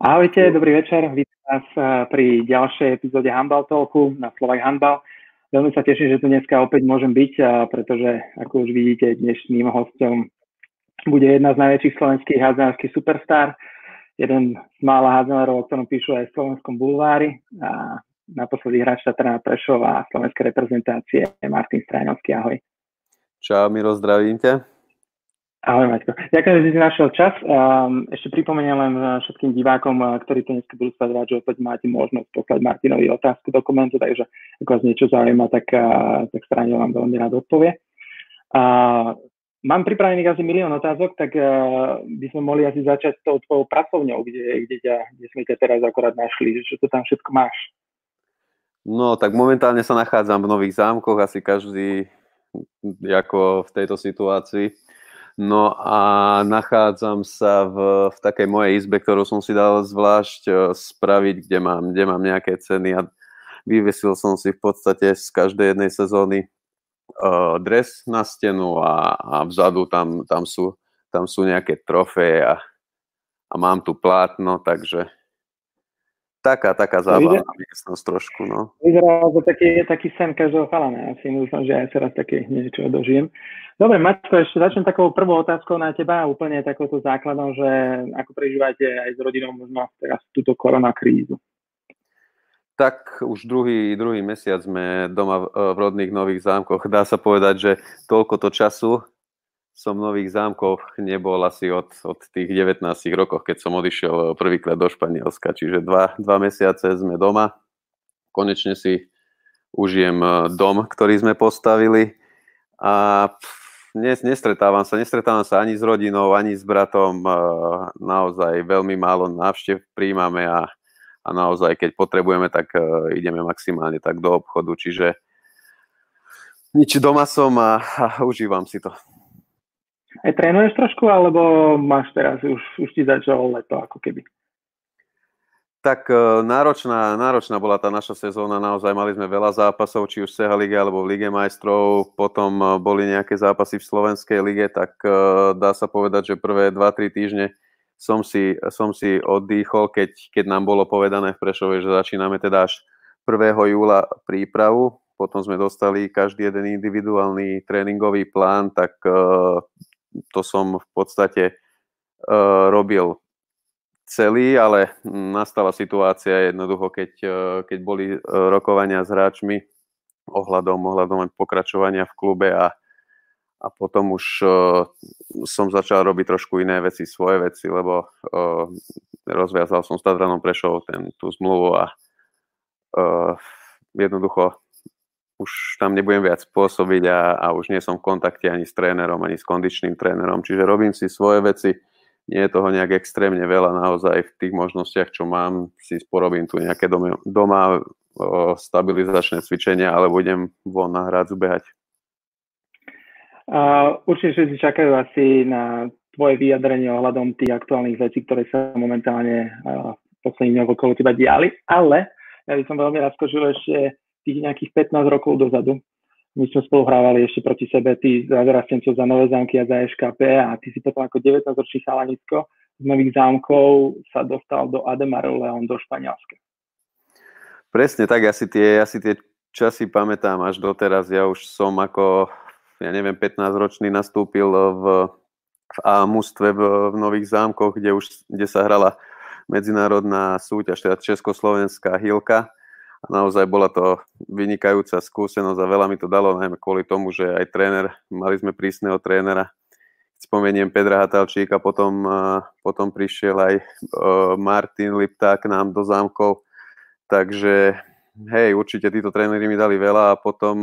Ahojte, dobrý večer. Vítam vás eh, pri ďalšej epizóde Handball Talku na Slovak Handball. Veľmi sa teším, že tu dneska opäť môžem byť, eh, pretože ako už vidíte, dnešným hostom bude jedna z najväčších slovenských hádzanárskych superstar, jeden z mála hádzanárov, o ktorom píšu aj v slovenskom bulvári a naposledy hráč Tatrana Prešova a slovenskej reprezentácie Martin Stráňovský. Ahoj. Čau, Miro, zdravím ťa. Ahoj Maťko. Ďakujem, že si našiel čas. Um, ešte pripomeniem len uh, všetkým divákom, uh, ktorí to dnes budú sledovať, že opäť máte možnosť poslať Martinovi otázku do komentu, takže ak vás niečo zaujíma, tak, uh, tak strane vám veľmi rád odpovie. Uh, mám pripravených asi milión otázok, tak uh, by sme mohli asi začať s tou tvojou pracovňou, kde, kde, ťa, kde sme ťa teraz akorát našli, že to tam všetko máš. No, tak momentálne sa nachádzam v Nových zámkoch, asi každý ako v tejto situácii No a nachádzam sa v, v takej mojej izbe, ktorú som si dal zvlášť e, spraviť, kde mám, kde mám nejaké ceny a vyvesil som si v podstate z každej jednej sezóny uh, dres na stenu a, a vzadu tam, tam, sú, tam sú nejaké trofeje a, a mám tu plátno, takže taká, taká zábavná miestnosť trošku, no. Vyzerá to taký, taký sen každého chalana. Ja si myslím, že aj teraz také niečo dožijem. Dobre, Maťko, ešte začnem takou prvou otázkou na teba, úplne takouto základom, že ako prežívate aj s rodinou možno teraz túto koronakrízu. Tak už druhý, druhý mesiac sme doma v rodných Nových zámkoch. Dá sa povedať, že toľko to času som Nových zámkoch nebol asi od, od tých 19 rokov, keď som odišiel prvýkrát do Španielska. Čiže dva, dva mesiace sme doma. Konečne si užijem eh, dom, ktorý sme postavili. A nestretávam sa, nestretávam sa ani s rodinou, ani s bratom. Eh, naozaj veľmi málo návštev príjmame a, a naozaj, keď potrebujeme, tak eh, ideme maximálne tak do obchodu. Čiže nič doma som a, a užívam si to. Aj trénuješ trošku, alebo máš teraz, už, už ti začalo leto ako keby? Tak e, náročná, náročná bola tá naša sezóna, naozaj mali sme veľa zápasov, či už v Seha Lige alebo v Lige majstrov, potom e, boli nejaké zápasy v Slovenskej lige, tak e, dá sa povedať, že prvé 2-3 týždne som si, som si oddychol, keď, keď nám bolo povedané v Prešove, že začíname teda až 1. júla prípravu, potom sme dostali každý jeden individuálny tréningový plán, tak to som v podstate uh, robil celý, ale nastala situácia jednoducho, keď, uh, keď boli uh, rokovania s hráčmi ohľadom, ohľadom pokračovania v klube a, a potom už uh, som začal robiť trošku iné veci, svoje veci, lebo uh, rozviazal som s Tatranom Prešov ten, tú zmluvu a uh, jednoducho už tam nebudem viac pôsobiť a, a už nie som v kontakte ani s trénerom, ani s kondičným trénerom. Čiže robím si svoje veci, nie je toho nejak extrémne veľa, naozaj v tých možnostiach, čo mám, si porobím tu nejaké doma, doma o, stabilizačné cvičenia, ale budem von na hrádzu behať. Uh, určite si čakajú asi na tvoje vyjadrenie ohľadom tých aktuálnych vecí, ktoré sa momentálne uh, posledných okolo teba diali, ale ja by som veľmi rád skožil ešte tých nejakých 15 rokov dozadu. My sme spolu hrávali ešte proti sebe, ty za za Nové zámky a za EŠKP a ty si potom ako 19-ročný chalanicko z Nových zámkov sa dostal do Ademaru Leon do Španielska. Presne tak, ja si tie, ja si tie časy pamätám až doteraz. Ja už som ako, ja neviem, 15-ročný nastúpil v, v mústve v, v Nových zámkoch, kde už kde sa hrala medzinárodná súťaž, teda Československá hilka naozaj bola to vynikajúca skúsenosť a veľa mi to dalo, najmä kvôli tomu, že aj tréner, mali sme prísneho trénera, spomeniem Pedra Hatalčíka, potom, potom prišiel aj Martin Lipták k nám do zámkov, takže hej, určite títo tréneri mi dali veľa a potom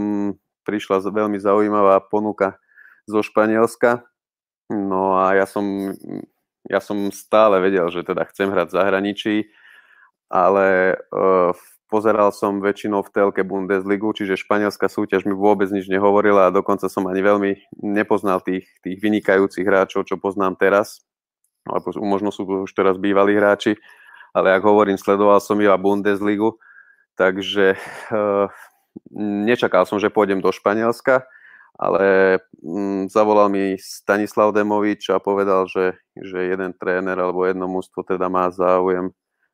prišla veľmi zaujímavá ponuka zo Španielska, no a ja som, ja som stále vedel, že teda chcem hrať v zahraničí, ale v pozeral som väčšinou v telke Bundesligu, čiže španielská súťaž mi vôbec nič nehovorila a dokonca som ani veľmi nepoznal tých, tých vynikajúcich hráčov, čo poznám teraz, alebo možno sú to už teraz bývalí hráči, ale ak hovorím, sledoval som iba Bundesligu, takže uh, nečakal som, že pôjdem do Španielska, ale um, zavolal mi Stanislav Demovič a povedal, že, že jeden tréner alebo jedno mústvo teda má záujem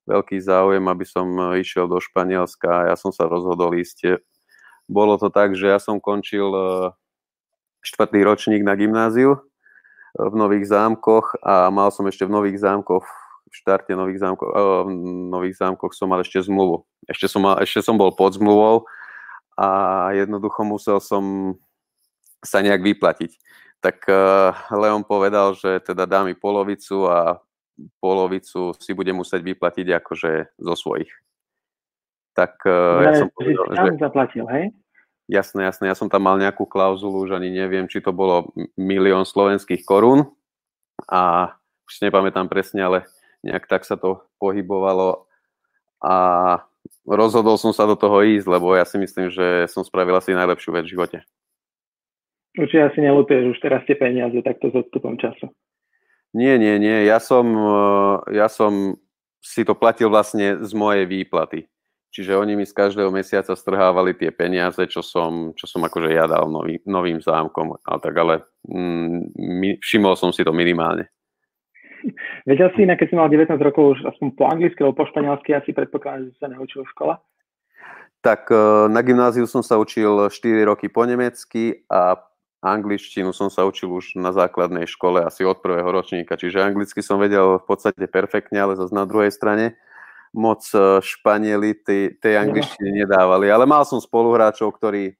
veľký záujem, aby som išiel do Španielska a ja som sa rozhodol ísť. Bolo to tak, že ja som končil štvrtý ročník na gymnáziu v Nových zámkoch a mal som ešte v Nových zámkoch v štarte Nových zámkov, v Nových zámkoch som mal ešte zmluvu. Ešte som, mal, ešte som bol pod zmluvou a jednoducho musel som sa nejak vyplatiť. Tak Leon povedal, že teda dá mi polovicu a polovicu si bude musieť vyplatiť akože zo svojich. Tak ja, ja som povedal, že... zaplatil, hej? Jasné, jasné. Ja som tam mal nejakú klauzulu, už ani neviem, či to bolo milión slovenských korún a už si nepamätám presne, ale nejak tak sa to pohybovalo a rozhodol som sa do toho ísť, lebo ja si myslím, že som spravil asi najlepšiu vec v živote. Určite asi nelutuješ už teraz tie peniaze takto s odstupom času. Nie, nie, nie. Ja som, ja som si to platil vlastne z mojej výplaty. Čiže oni mi z každého mesiaca strhávali tie peniaze, čo som, čo som akože ja dal nový, novým zámkom. A tak ale mm, všimol som si to minimálne. Vedel si, keď si mal 19 rokov už aspoň po anglicky alebo po španielsky, asi predpokladám, že sa neučil v škole? Tak e, na gymnáziu som sa učil 4 roky po nemecky a angličtinu som sa učil už na základnej škole asi od prvého ročníka. Čiže anglicky som vedel v podstate perfektne, ale zase na druhej strane moc e, Španieli tej, tej angličtiny nedávali. Ale mal som spoluhráčov, ktorí,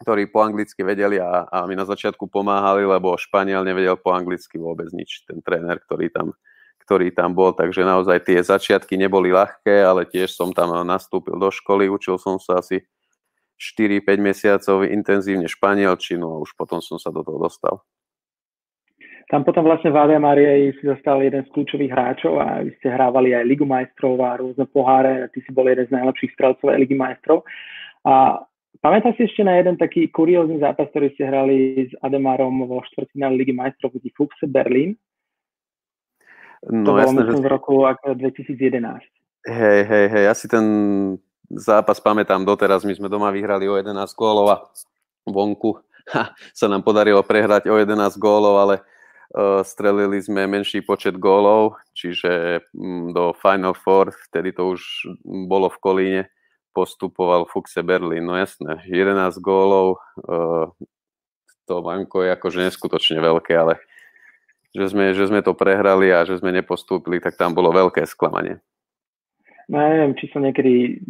ktorí po anglicky vedeli a, a mi na začiatku pomáhali, lebo Španiel nevedel po anglicky vôbec nič, ten tréner, ktorý tam, ktorý tam bol. Takže naozaj tie začiatky neboli ľahké, ale tiež som tam nastúpil do školy, učil som sa asi 4-5 mesiacov intenzívne španielčinu a už potom som sa do toho dostal. Tam potom vlastne v Ave si zostal jeden z kľúčových hráčov a vy ste hrávali aj Ligu majstrov a rôzne poháre a ty si bol jeden z najlepších strelcov aj Ligy majstrov. A pamätáš si ešte na jeden taký kuriózny zápas, ktorý ste hrali s Ademarom vo štvrtfinále Ligy majstrov proti Fuchse Berlin? No, to bolo jasné, myslím že... v roku 2011. Hej, hej, hej, ja si ten zápas pamätám doteraz. My sme doma vyhrali o 11 gólov a vonku ha, sa nám podarilo prehrať o 11 gólov, ale strelili sme menší počet gólov, čiže mm, do Final Four, vtedy to už bolo v Kolíne, postupoval Fuxe Berlin. No jasné, 11 gólov, to manko je akože neskutočne veľké, ale že sme, že sme to prehrali a že sme nepostúpili, tak tam bolo veľké sklamanie. No ja neviem, či som niekedy,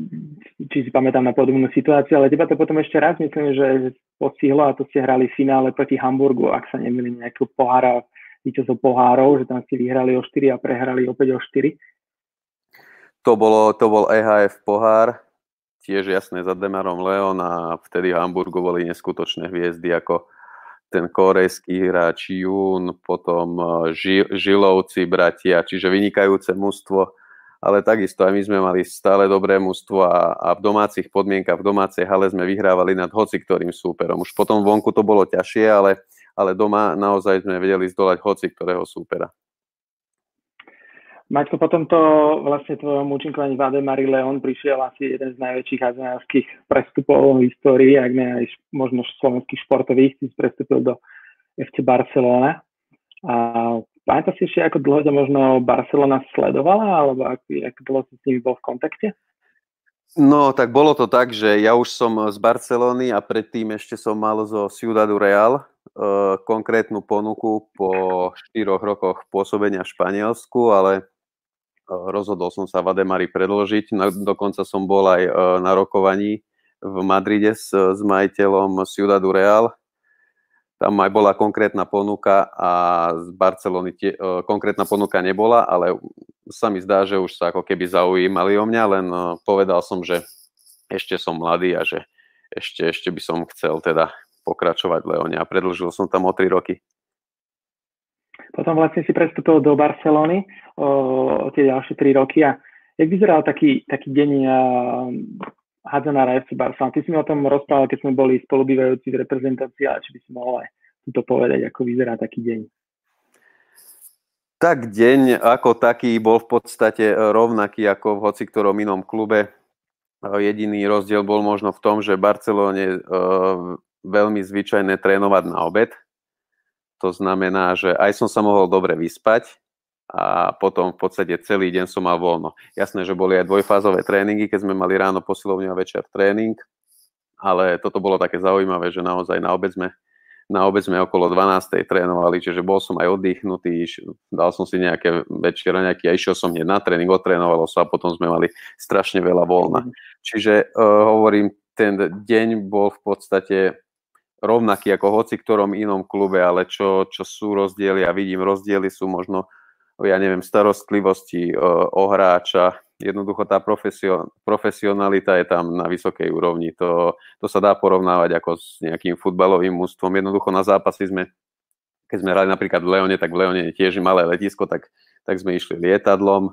či si pamätám na podobnú situáciu, ale teba to potom ešte raz myslím, že postihlo a to ste hrali finále proti Hamburgu, ak sa nemýlim, nejakú pohára, víťazov pohárov, že tam ste vyhrali o 4 a prehrali opäť o 4. To, bolo, to bol EHF pohár, tiež jasné za Demarom Leon a vtedy v Hamburgu boli neskutočné hviezdy ako ten korejský hráč Jún, potom eh, Žilovci bratia, čiže vynikajúce mužstvo ale takisto aj my sme mali stále dobré mužstvo a, a v domácich podmienkach, v domácej hale sme vyhrávali nad hoci ktorým súperom. Už potom vonku to bolo ťažšie, ale, ale doma naozaj sme vedeli zdolať hoci ktorého súpera. Maťko, po tomto vlastne tvojom účinkovaní v Ademari Leon prišiel asi jeden z najväčších azijských prestupov v histórii, ak ne aj možno slovenských športových, si prestúpil do FC Barcelona. A Pamätáš si ešte, ako dlho ťa možno Barcelona sledovala, alebo ako, ako dlho si s nimi bol v kontakte? No, tak bolo to tak, že ja už som z Barcelony a predtým ešte som mal zo Ciudadu Real uh, konkrétnu ponuku po 4 rokoch pôsobenia v Španielsku, ale uh, rozhodol som sa v Ademari predložiť. Na, dokonca som bol aj uh, na rokovaní v Madride s, s majiteľom Ciudadu Real, tam aj bola konkrétna ponuka a z Barcelony tie, uh, konkrétna ponuka nebola, ale sa mi zdá, že už sa ako keby zaujímali o mňa, len uh, povedal som, že ešte som mladý a že ešte, ešte by som chcel teda pokračovať v Leone a predlžil som tam o 3 roky. Potom vlastne si prestúpil do Barcelony o, o tie ďalšie 3 roky a jak vyzeral taký, taký deň hádzanára FC Barcelona. Ty si mi o tom rozprával, keď sme boli spolubývajúci v reprezentácii, ale či by si mohol aj to povedať, ako vyzerá taký deň. Tak deň ako taký bol v podstate rovnaký ako v hoci ktorom inom klube. Jediný rozdiel bol možno v tom, že v Barcelone je veľmi zvyčajné trénovať na obed. To znamená, že aj som sa mohol dobre vyspať, a potom v podstate celý deň som mal voľno. Jasné, že boli aj dvojfázové tréningy, keď sme mali ráno posilovňu a večer tréning, ale toto bolo také zaujímavé, že naozaj na obed sme, na obed sme okolo 12. trénovali, čiže bol som aj oddychnutý, dal som si nejaké večer nejaký a išiel som hneď na tréning, otrénovalo sa a potom sme mali strašne veľa voľna. Mhm. Čiže uh, hovorím, ten deň bol v podstate rovnaký ako hoci ktorom inom klube, ale čo, čo sú rozdiely a vidím rozdiely sú možno ja neviem, starostlivosti o, hráča. Jednoducho tá profesio, profesionalita je tam na vysokej úrovni. To, to sa dá porovnávať ako s nejakým futbalovým mústvom. Jednoducho na zápasy sme, keď sme hrali napríklad v Leone, tak v Leone je tiež malé letisko, tak, tak sme išli lietadlom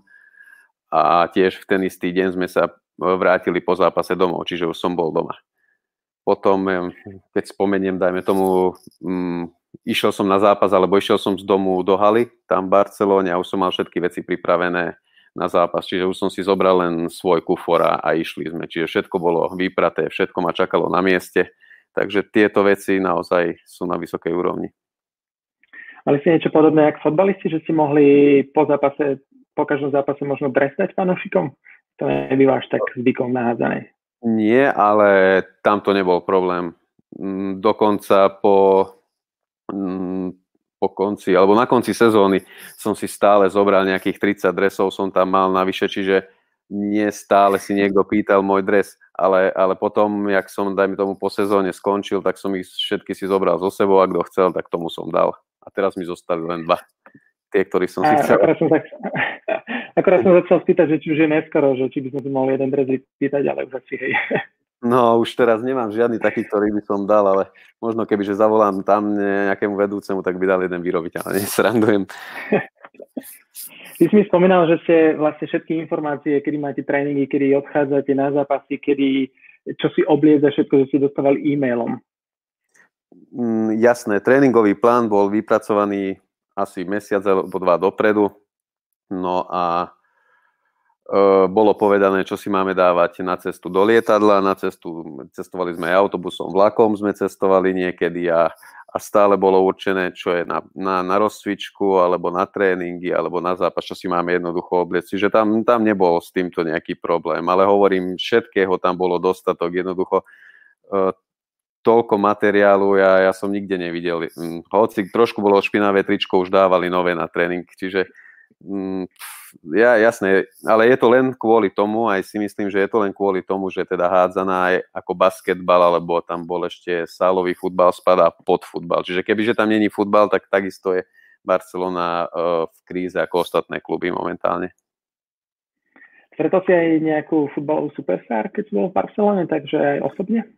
a tiež v ten istý deň sme sa vrátili po zápase domov, čiže už som bol doma. Potom, keď spomeniem, dajme tomu, mm, išiel som na zápas, alebo išiel som z domu do haly, tam v Barcelóne a už som mal všetky veci pripravené na zápas, čiže už som si zobral len svoj kufor a, a išli sme, čiže všetko bolo vypraté, všetko ma čakalo na mieste, takže tieto veci naozaj sú na vysokej úrovni. Mali ste niečo podobné ako fotbalisti, že ste mohli po zápase, po každom zápase možno trestať fanúšikom? To nebýva až tak zvykom nahádzané. Nie, ale tam to nebol problém. Mm, dokonca po po konci, alebo na konci sezóny som si stále zobral nejakých 30 dresov, som tam mal navyše, čiže nie stále si niekto pýtal môj dres, ale, ale potom, jak som, dajme tomu, po sezóne skončil, tak som ich všetky si zobral zo sebou a kto chcel, tak tomu som dal. A teraz mi zostali len dva. Tie, ktorí som si chcel. Akorát som, tak, akorát som začal spýtať, že či už je neskoro, že či by sme si mohli jeden dres vypýtať, ale už asi hej. No, už teraz nemám žiadny taký, ktorý by som dal, ale možno keby, že zavolám tam nejakému vedúcemu, tak by dal jeden vyrobiť, ale nesrandujem. Ty si mi spomínal, že ste vlastne všetky informácie, kedy máte tréningy, kedy odchádzate na zápasy, kedy, čo si oblieza, všetko, že ste dostávali e-mailom. Mm, jasné, tréningový plán bol vypracovaný asi mesiac alebo dva dopredu. No a bolo povedané, čo si máme dávať na cestu do lietadla, na cestu, cestovali sme aj autobusom, vlakom sme cestovali niekedy a, a stále bolo určené, čo je na, na, na rozcvičku, alebo na tréningy, alebo na zápas, čo si máme jednoducho obliecť. Čiže tam, tam nebol s týmto nejaký problém, ale hovorím, všetkého tam bolo dostatok, jednoducho toľko materiálu ja, ja som nikde nevidel. Hm, hoci trošku bolo špinavé tričko, už dávali nové na tréning, čiže Mm, ja, jasné, ale je to len kvôli tomu, aj si myslím, že je to len kvôli tomu, že teda hádzaná aj ako basketbal, alebo tam bol ešte sálový futbal, spadá pod futbal. Čiže kebyže tam není futbal, tak takisto je Barcelona uh, v kríze ako ostatné kluby momentálne. Stretol si aj nejakú futbalovú superstar, keď si bol v Barcelone, takže aj osobne?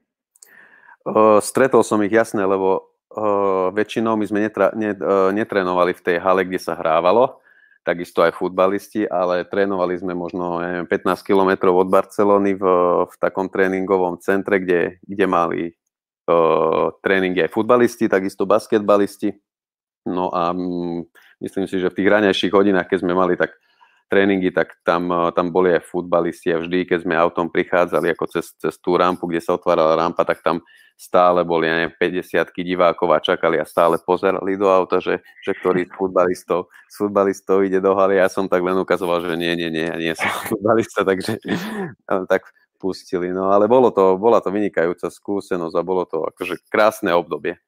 Uh, stretol som ich, jasné, lebo uh, väčšinou my sme netra, net, uh, netrénovali v tej hale, kde sa hrávalo, takisto aj futbalisti, ale trénovali sme možno neviem, 15 kilometrov od Barcelony v, v takom tréningovom centre, kde, kde mali uh, tréningy aj futbalisti, takisto basketbalisti. No a mm, myslím si, že v tých ranejších hodinách, keď sme mali tak tréningy, tak tam, tam boli aj futbalisti a vždy, keď sme autom prichádzali ako cez, cez tú rampu, kde sa otvárala rampa, tak tam stále boli, neviem, 50 divákov a čakali a stále pozerali do auta, že, že ktorý z futbalistov, z futbalistov ide do haly. Ja som tak len ukazoval, že nie, nie, nie, nie som futbalista, takže tak pustili. No ale bolo to, bola to vynikajúca skúsenosť a bolo to akože krásne obdobie.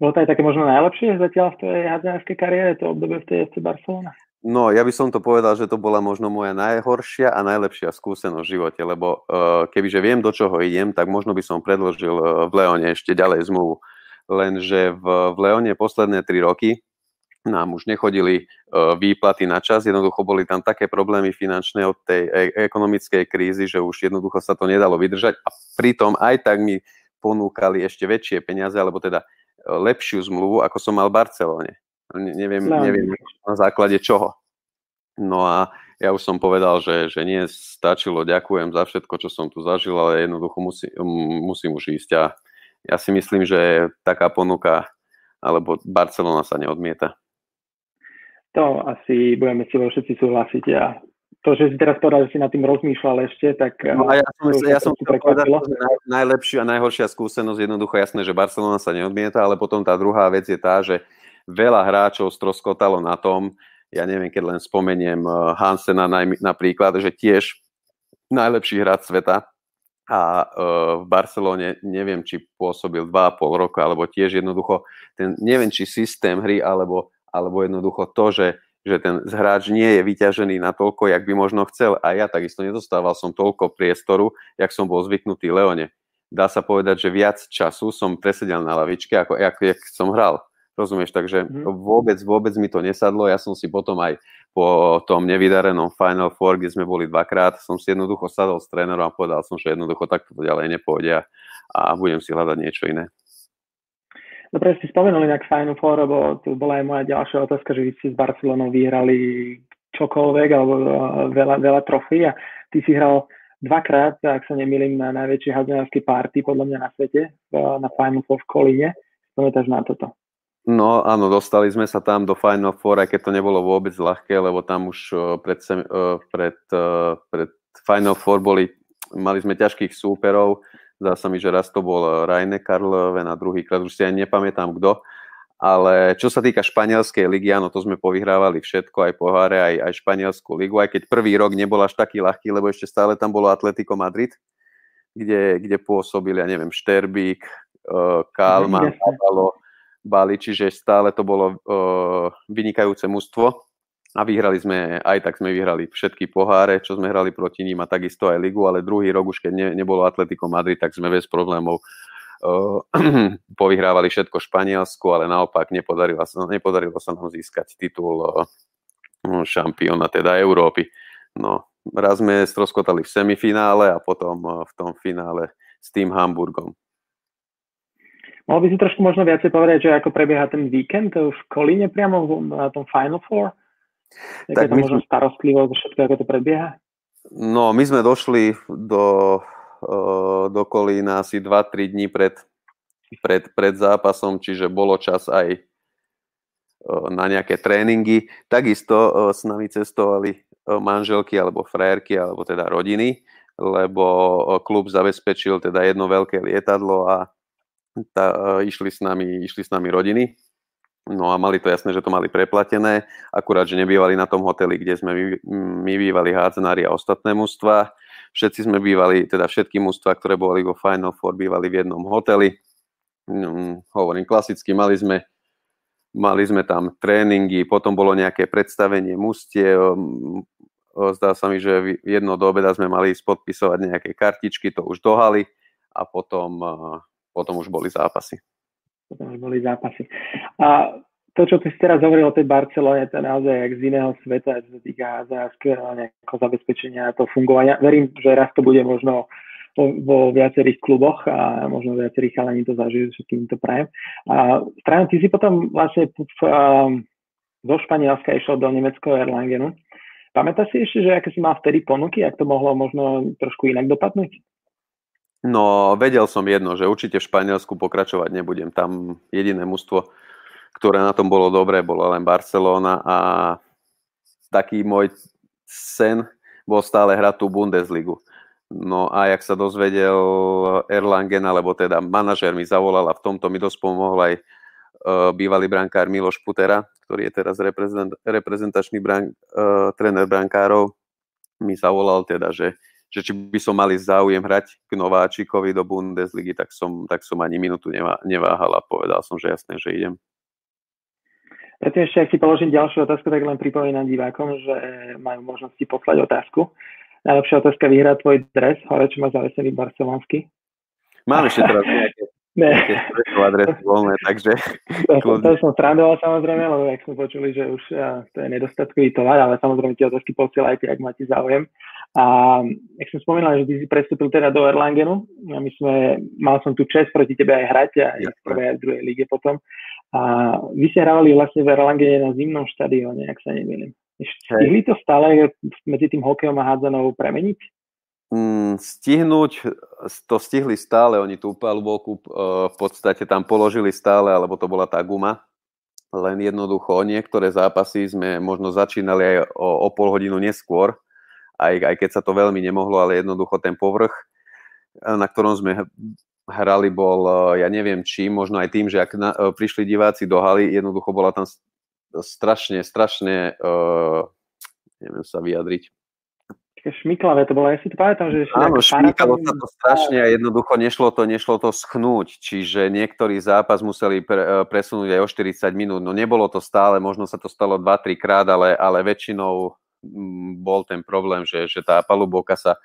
Bolo to aj také možno najlepšie zatiaľ v tej hádzanárskej kariére, to obdobie v tej FC Barcelona? No, ja by som to povedal, že to bola možno moja najhoršia a najlepšia skúsenosť v živote, lebo uh, kebyže viem, do čoho idem, tak možno by som predložil uh, v Leone ešte ďalej zmluvu. Lenže v, v Leone posledné tri roky nám už nechodili uh, výplaty na čas, jednoducho boli tam také problémy finančné od tej e- ekonomickej krízy, že už jednoducho sa to nedalo vydržať a pritom aj tak mi ponúkali ešte väčšie peniaze, alebo teda lepšiu zmluvu, ako som mal v Barcelone. Neviem, no. neviem na základe čoho. No a ja už som povedal, že, že nie stačilo, ďakujem za všetko, čo som tu zažil, ale jednoducho musí, musím už ísť a ja si myslím, že taká ponuka alebo Barcelona sa neodmieta. To asi budeme si všetci súhlasiť a to, že si teraz povedal, že si nad tým rozmýšľal ešte, tak... No a ja som, ja som povedal, že najlepšia a najhoršia skúsenosť, jednoducho jasné, že Barcelona sa neodmieta, ale potom tá druhá vec je tá, že veľa hráčov stroskotalo na tom, ja neviem, keď len spomeniem Hansena napríklad, že tiež najlepší hráč sveta a v Barcelone neviem, či pôsobil 2,5 roka, alebo tiež jednoducho, ten, neviem, či systém hry, alebo, alebo jednoducho to, že že ten hráč nie je vyťažený na toľko, jak by možno chcel. A ja takisto nedostával som toľko priestoru, jak som bol zvyknutý Leone. Dá sa povedať, že viac času som presedel na lavičke, ako jak, jak som hral. Rozumieš, takže mm. vôbec, vôbec mi to nesadlo. Ja som si potom aj po tom nevydarenom Final Four, kde sme boli dvakrát, som si jednoducho sadol s trénerom a povedal som, že jednoducho takto ďalej nepôjde a budem si hľadať niečo iné. Dobre, ste spomenuli nejak Final Four, lebo tu bola aj moja ďalšia otázka, že vy ste s Barcelonou vyhrali čokoľvek, alebo e, veľa, veľa trofí a ty si hral dvakrát, ak sa nemýlim, na najväčšej hadzanárskej party podľa mňa na svete, na Final Four v Kolíne. Pamätáš na toto? No áno, dostali sme sa tam do Final Four, aj keď to nebolo vôbec ľahké, lebo tam už e, pred, e, pred, pred Final Four boli, mali sme ťažkých súperov, Zdá sa mi, že raz to bol Rajne Karlove na druhý krát, už si aj nepamätám kto. Ale čo sa týka španielskej ligy, áno, to sme povyhrávali všetko, aj poháre, aj, aj španielskú ligu, aj keď prvý rok nebol až taký ľahký, lebo ešte stále tam bolo Atletico Madrid, kde, kde pôsobili, ja neviem, Šterbík, Kalman, Pavalo, Bali, čiže stále to bolo uh, vynikajúce mužstvo a vyhrali sme, aj tak sme vyhrali všetky poháre, čo sme hrali proti ním a takisto aj ligu, ale druhý rok už keď ne, nebolo Atletico Madrid, tak sme bez problémov uh, povyhrávali všetko Španielsku, ale naopak nepodarilo sa, nepodarilo sa nám získať titul uh, šampióna teda Európy. No, raz sme stroskotali v semifinále a potom uh, v tom finále s tým Hamburgom. Mohol by si trošku možno viacej povedať, že ako prebieha ten víkend v Kolíne priamo na tom Final Four? tak to možno starostlivo všetko, ako to prebieha? No, my sme došli do, do Kolína asi 2-3 dní pred, pred, pred zápasom, čiže bolo čas aj na nejaké tréningy. Takisto s nami cestovali manželky alebo frérky, alebo teda rodiny, lebo klub zabezpečil teda jedno veľké lietadlo a tá, išli, s nami, išli s nami rodiny No a mali to jasné, že to mali preplatené, akurát, že nebývali na tom hoteli, kde sme my, bývali hádzanári a ostatné mužstva. Všetci sme bývali, teda všetky mužstva, ktoré boli vo Final Four, bývali v jednom hoteli. Hm, hovorím klasicky, mali sme, mali sme tam tréningy, potom bolo nejaké predstavenie mustie. Zdá sa mi, že jedno do obeda sme mali podpisovať nejaké kartičky, to už dohali a potom, potom už boli zápasy potom už boli zápasy. A to, čo ty si teraz hovoril o tej Barcelone, to je naozaj jak z iného sveta, čo sa týka nejakého zabezpečenia toho fungovania. Verím, že raz to bude možno vo, viacerých kluboch a možno viacerých chalani to zažijú, všetkým to prajem. A strane, ty si potom vlastne v, um, zo Španielska išiel do nemeckého Erlangenu. Pamätáš si ešte, že aké si mal vtedy ponuky, ak to mohlo možno trošku inak dopadnúť? No, vedel som jedno, že určite v Španielsku pokračovať nebudem. Tam jediné mužstvo, ktoré na tom bolo dobré, bolo len Barcelona a taký môj sen bol stále hrať tú Bundesligu. No a jak sa dozvedel Erlangen, alebo teda manažer mi zavolal a v tomto mi dosť pomohol aj uh, bývalý brankár Miloš Putera, ktorý je teraz reprezent, reprezentačný brank, uh, tréner brankárov, mi zavolal teda, že že či by som mali záujem hrať k nováčikovi do Bundesligy, tak som, tak som ani minútu neváhal a povedal som, že jasné, že idem. Preto ešte, ak si položím ďalšiu otázku, tak len pripomínam divákom, že majú možnosť si poslať otázku. Najlepšia otázka vyhrá tvoj dres, hore, čo má zavesený barcelonský. Mám ešte teraz nejaké Ne. adresy voľné, takže... To, to som strandoval samozrejme, lebo jak sme počuli, že už ja, to je nedostatkový tovar, ale samozrejme tie otázky posielajte, ak máte záujem. A jak som spomínal, že ty si prestúpil teda do Erlangenu a my sme, mal som tu čest proti tebe aj hrať a aj v prvej aj v druhej lige potom. A vy ste hrávali vlastne v Erlangene na zimnom štadióne, ak sa nemýlim. Stihli to stále medzi tým hokejom a hádzanou premeniť? Mm, stihnúť, to stihli stále, oni tú palubovku uh, v podstate tam položili stále, alebo to bola tá guma, len jednoducho niektoré zápasy sme možno začínali aj o, o pol hodinu neskôr, aj, aj keď sa to veľmi nemohlo, ale jednoducho ten povrch, na ktorom sme hrali, bol, ja neviem či, možno aj tým, že ak na, prišli diváci do haly, jednoducho bola tam strašne, strašne, uh, neviem sa vyjadriť, šmiklavé to bolo. Ja si to pamätám, že... Áno, šmikalo sa to strašne a jednoducho nešlo to, nešlo to schnúť, čiže niektorý zápas museli pre, presunúť aj o 40 minút. No nebolo to stále, možno sa to stalo 2-3 krát, ale, ale väčšinou bol ten problém, že, že tá palubovka sa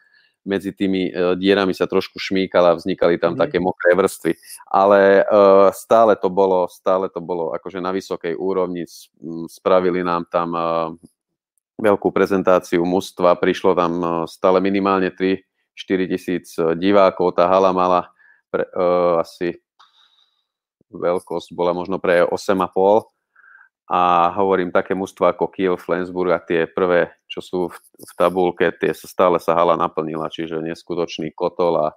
medzi tými uh, dierami sa trošku šmíkala, vznikali tam mm. také mokré vrstvy. Ale uh, stále to bolo, stále to bolo akože na vysokej úrovni. Spravili nám tam uh, veľkú prezentáciu mužstva, prišlo tam e, stále minimálne 3-4 tisíc e, divákov, tá hala mala pre, uh, asi veľkosť bola možno pre 8,5 a hovorím také mužstva ako Kiel, Flensburg a tie prvé, čo sú v, v tabulke, tie sa stále sa hala naplnila, čiže neskutočný kotol a,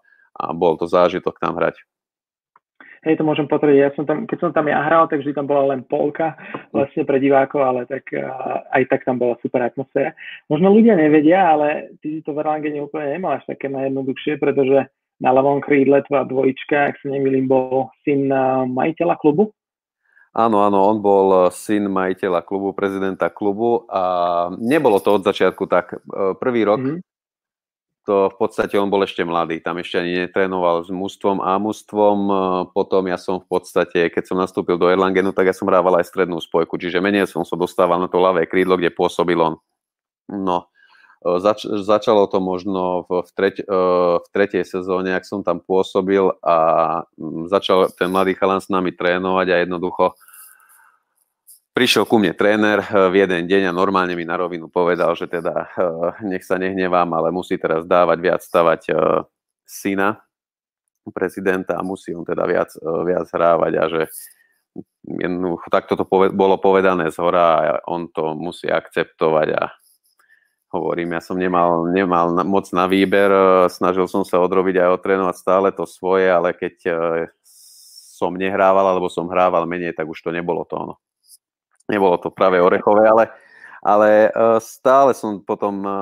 a bol to zážitok tam hrať. Hej, to môžem potvrdiť. Ja som tam, keď som tam ja hral, tak vždy tam bola len polka vlastne pre divákov, ale tak aj tak tam bola super atmosféra. Možno ľudia nevedia, ale ty si to v Erlangene úplne nemal až také najjednoduchšie, pretože na ľavom krídle tvoja dvojička, ak sa nemýlim, bol syn majiteľa klubu. Áno, áno, on bol syn majiteľa klubu, prezidenta klubu a nebolo to od začiatku tak. Prvý rok mm-hmm to v podstate on bol ešte mladý, tam ešte ani netrénoval s mústvom a mústvom, e, potom ja som v podstate, keď som nastúpil do Erlangenu, tak ja som hrával aj strednú spojku, čiže menej som sa dostával na to ľavé krídlo, kde pôsobil on. No, zač- začalo to možno v, v, treť, e, v tretej sezóne, ak som tam pôsobil a začal ten mladý chalan s nami trénovať a jednoducho prišiel ku mne tréner eh, v jeden deň a normálne mi na rovinu povedal, že teda eh, nech sa nehnevám, ale musí teraz dávať viac stavať syna prezidenta a musí on teda viac, viac hrávať a že takto to bolo povedané z hora a on to musí akceptovať a hovorím, ja som nemal, nemal moc na výber, snažil som sa odrobiť aj otrénovať stále to svoje, ale keď som nehrával alebo som hrával menej, tak už to nebolo to ono nebolo to práve orechové, ale, ale e, stále som potom, e,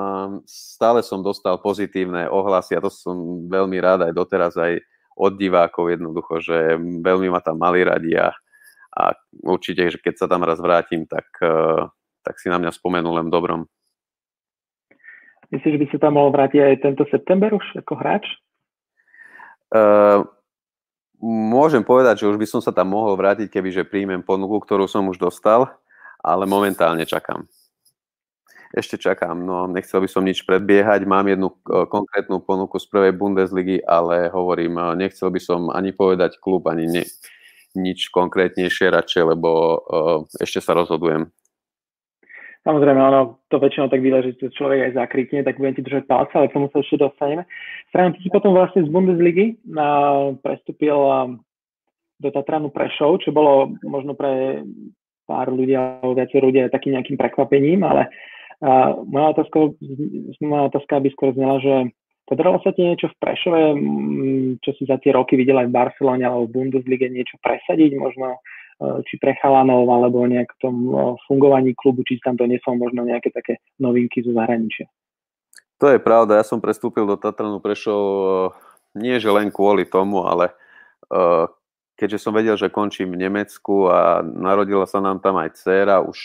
stále som dostal pozitívne ohlasy a to som veľmi rád aj doteraz aj od divákov jednoducho, že veľmi ma tam mali radi a, a určite, že keď sa tam raz vrátim, tak, e, tak si na mňa spomenú len dobrom. Myslíš, že by sa tam mohol vrátiť aj tento september už ako hráč? Uh, môžem povedať, že už by som sa tam mohol vrátiť, kebyže príjmem ponuku, ktorú som už dostal ale momentálne čakám. Ešte čakám, no nechcel by som nič predbiehať, mám jednu e, konkrétnu ponuku z prvej Bundesligy, ale hovorím, e, nechcel by som ani povedať klub, ani ne, nič konkrétnejšie radšej, lebo uh, ešte sa rozhodujem. Samozrejme, ono to väčšinou tak vyleží, že človek aj zakrikne, tak budem ti držať palce, ale k tomu sa ešte dostaneme. Strane, ty si potom vlastne z Bundesligy prestúpil do Tatranu Prešov, čo bolo možno pre pár ľudí alebo viacej ľudia takým nejakým prekvapením, ale uh, moja, otázka, moja otázka by skôr znela, že podarilo sa ti niečo v Prešove, čo si za tie roky videl aj v Barcelone alebo v Bundeslige niečo presadiť, možno či pre chalanov alebo nejak v tom uh, fungovaní klubu, či tam doniesol možno nejaké také novinky zo zahraničia. To je pravda, ja som prestúpil do Tatranu Prešov nie že len kvôli tomu, ale keďže som vedel, že končím v Nemecku a narodila sa nám tam aj dcéra, už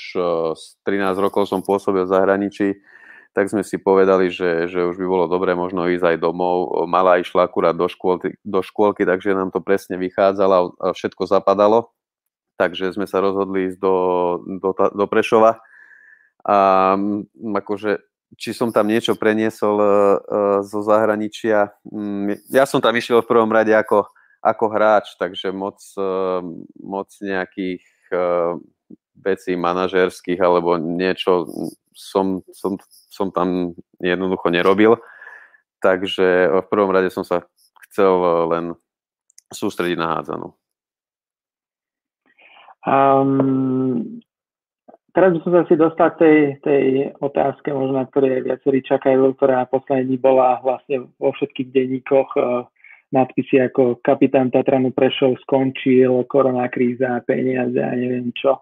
z eh, 13 rokov som pôsobil v zahraničí, tak sme si povedali, že, že už by bolo dobré možno ísť aj domov. Malá išla akurát do škôlky, do škôlky, takže nám to presne vychádzalo a všetko zapadalo. Takže sme sa rozhodli ísť do, do, do Prešova. A mm, akože, či som tam niečo preniesol uh, zo zahraničia. Um, ja som tam išiel v prvom rade ako, ako hráč, takže moc, eh, moc nejakých eh, vecí manažerských alebo niečo som, som, som tam jednoducho nerobil. Takže v prvom rade som sa chcel len sústrediť na hádzanú. Um, teraz by som sa asi dostal tej, tej otázke, možno na ktorej viacerí čakajú, ktorá poslední bola vlastne vo všetkých denníkoch uh, nadpisy ako kapitán Tatranu Prešov skončil, korona kríza, peniaze a neviem čo.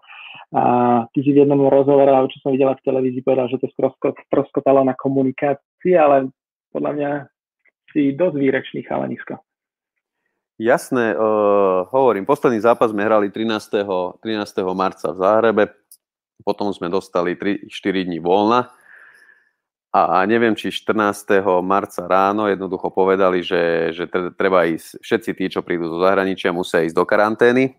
A ty si v jednom rozhovore, čo som videla v televízii, povedal, že to sproskotalo na komunikácii, ale podľa mňa si dosť výrečný chalanisko. Jasné, uh, hovorím, posledný zápas sme hrali 13. 13. marca v Záhrebe. potom sme dostali 3-4 dní voľna a neviem, či 14. marca ráno jednoducho povedali, že, že treba ísť, všetci tí, čo prídu zo zahraničia, musia ísť do karantény.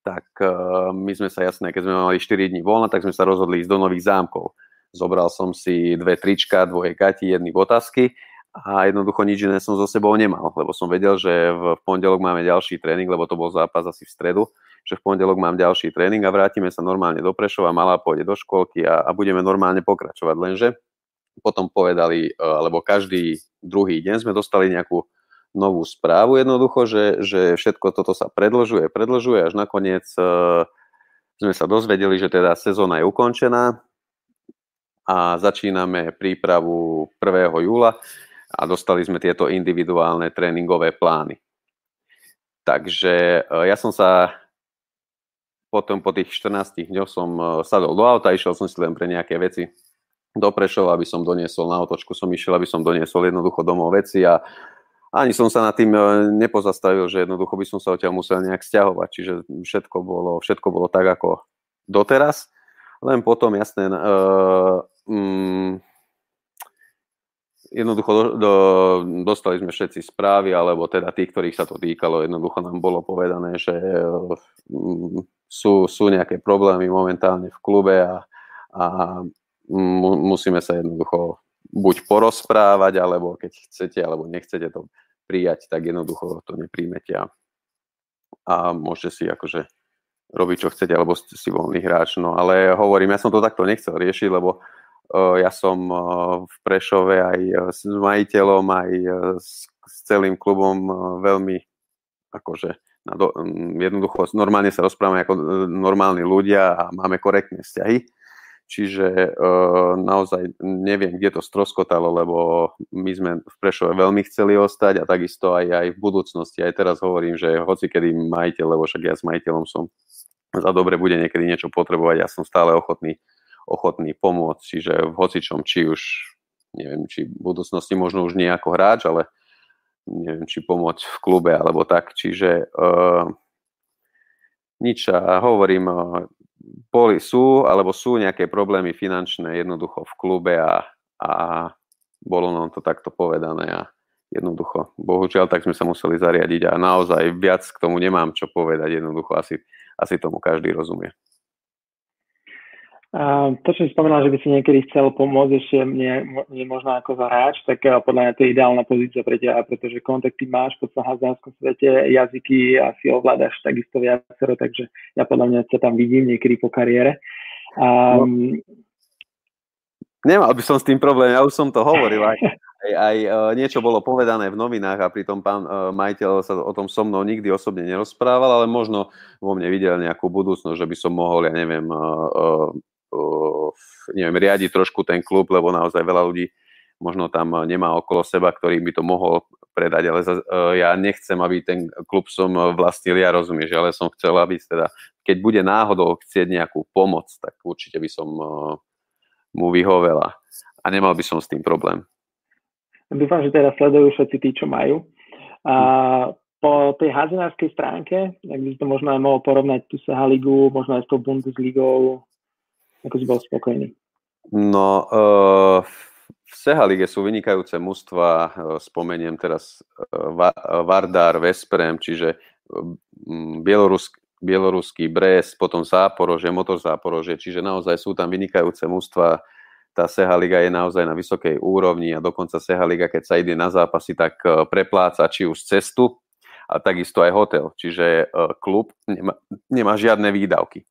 Tak uh, my sme sa jasné, keď sme mali 4 dní voľna, tak sme sa rozhodli ísť do nových zámkov. Zobral som si dve trička, dvoje gati, jedny otázky a jednoducho nič iné som so sebou nemal, lebo som vedel, že v pondelok máme ďalší tréning, lebo to bol zápas asi v stredu, že v pondelok mám ďalší tréning a vrátime sa normálne do Prešova, malá pôjde do školky a, a budeme normálne pokračovať, lenže potom povedali, e, alebo každý druhý deň sme dostali nejakú novú správu jednoducho, že, že všetko toto sa predlžuje, predlžuje, až nakoniec uh, sme sa dozvedeli, že teda sezóna je ukončená a začíname prípravu 1. júla a dostali sme tieto individuálne tréningové plány. Takže uh, ja som sa potom po tých 14 dňoch som sadol do auta, išiel som si len pre nejaké veci do Prešova, aby som doniesol na otočku, som išiel, aby som doniesol jednoducho domov veci a ani som sa nad tým e, nepozastavil, že jednoducho by som sa odtiaľ musel nejak stiahovať, čiže všetko bolo, všetko bolo tak ako doteraz, len potom jasné, uh, um, jednoducho do, do, dostali sme všetci správy, alebo teda tí, ktorých sa to týkalo, jednoducho nám bolo povedané, že um, sú, sú nejaké problémy momentálne v klube a, a mu, musíme sa jednoducho buď porozprávať, alebo keď chcete, alebo nechcete to prijať, tak jednoducho to nepríjmete a, a môžete si akože robiť, čo chcete, alebo ste si voľný hráč. No ale hovorím, ja som to takto nechcel riešiť, lebo uh, ja som v Prešove aj s majiteľom, aj uh, s, celým klubom uh, veľmi akože na do, jednoducho normálne sa rozprávame ako normálni ľudia a máme korektné vzťahy Čiže uh, naozaj neviem, kde to stroskotalo, lebo my sme v Prešove veľmi chceli ostať a takisto aj, aj v budúcnosti. Aj teraz hovorím, že hoci kedy majiteľ, lebo však ja s majiteľom som za dobre bude niekedy niečo potrebovať, ja som stále ochotný, ochotný pomôcť. Čiže v hocičom, či už, neviem, či v budúcnosti možno už nie ako hráč, ale neviem, či pomôcť v klube alebo tak. Čiže uh, nič a hovorím, boli, sú alebo sú nejaké problémy finančné jednoducho v klube a, a bolo nám to takto povedané a jednoducho, bohužiaľ, tak sme sa museli zariadiť a naozaj viac k tomu nemám čo povedať, jednoducho asi, asi tomu každý rozumie. To, čo si spomínal, že by si niekedy chcel pomôcť ešte mne, mne možno ako za hráč, tak eh, podľa mňa to je ideálna pozícia pre teba, pretože kontakty máš po celom hazdárskom svete, jazyky asi ovládaš takisto viacero, takže ja podľa mňa sa tam vidím niekedy po kariére. Um, no. Nemal by som s tým problém, ja už som to hovoril, aj, aj, aj uh, niečo bolo povedané v novinách a pritom pán uh, majiteľ sa o tom so mnou nikdy osobne nerozprával, ale možno vo mne videl nejakú budúcnosť, že by som mohol, ja neviem, neviem, riadiť trošku ten klub, lebo naozaj veľa ľudí možno tam nemá okolo seba, ktorý by to mohol predať, ale ja nechcem, aby ten klub som vlastnil, ja rozumieš, ale som chcel, aby teda, keď bude náhodou chcieť nejakú pomoc, tak určite by som mu vyhovela a nemal by som s tým problém. Dúfam, že teraz sledujú všetci tí, čo majú. A po tej házenárskej stránke, ak by to možno aj mohol porovnať tú Saha ligu, možno aj s tou Bundesligou, ako si bol spokojný? No, uh, v Seha lige sú vynikajúce mužstva, uh, spomeniem teraz uh, Vardar, Vesprem, čiže Bielorusk, bieloruský Brest, potom Záporože, Motor Záporože, čiže naozaj sú tam vynikajúce mužstva. Tá Seha Liga je naozaj na vysokej úrovni a dokonca Seha Liga, keď sa ide na zápasy, tak prepláca či už cestu a takisto aj hotel. Čiže klub nemá, nemá žiadne výdavky.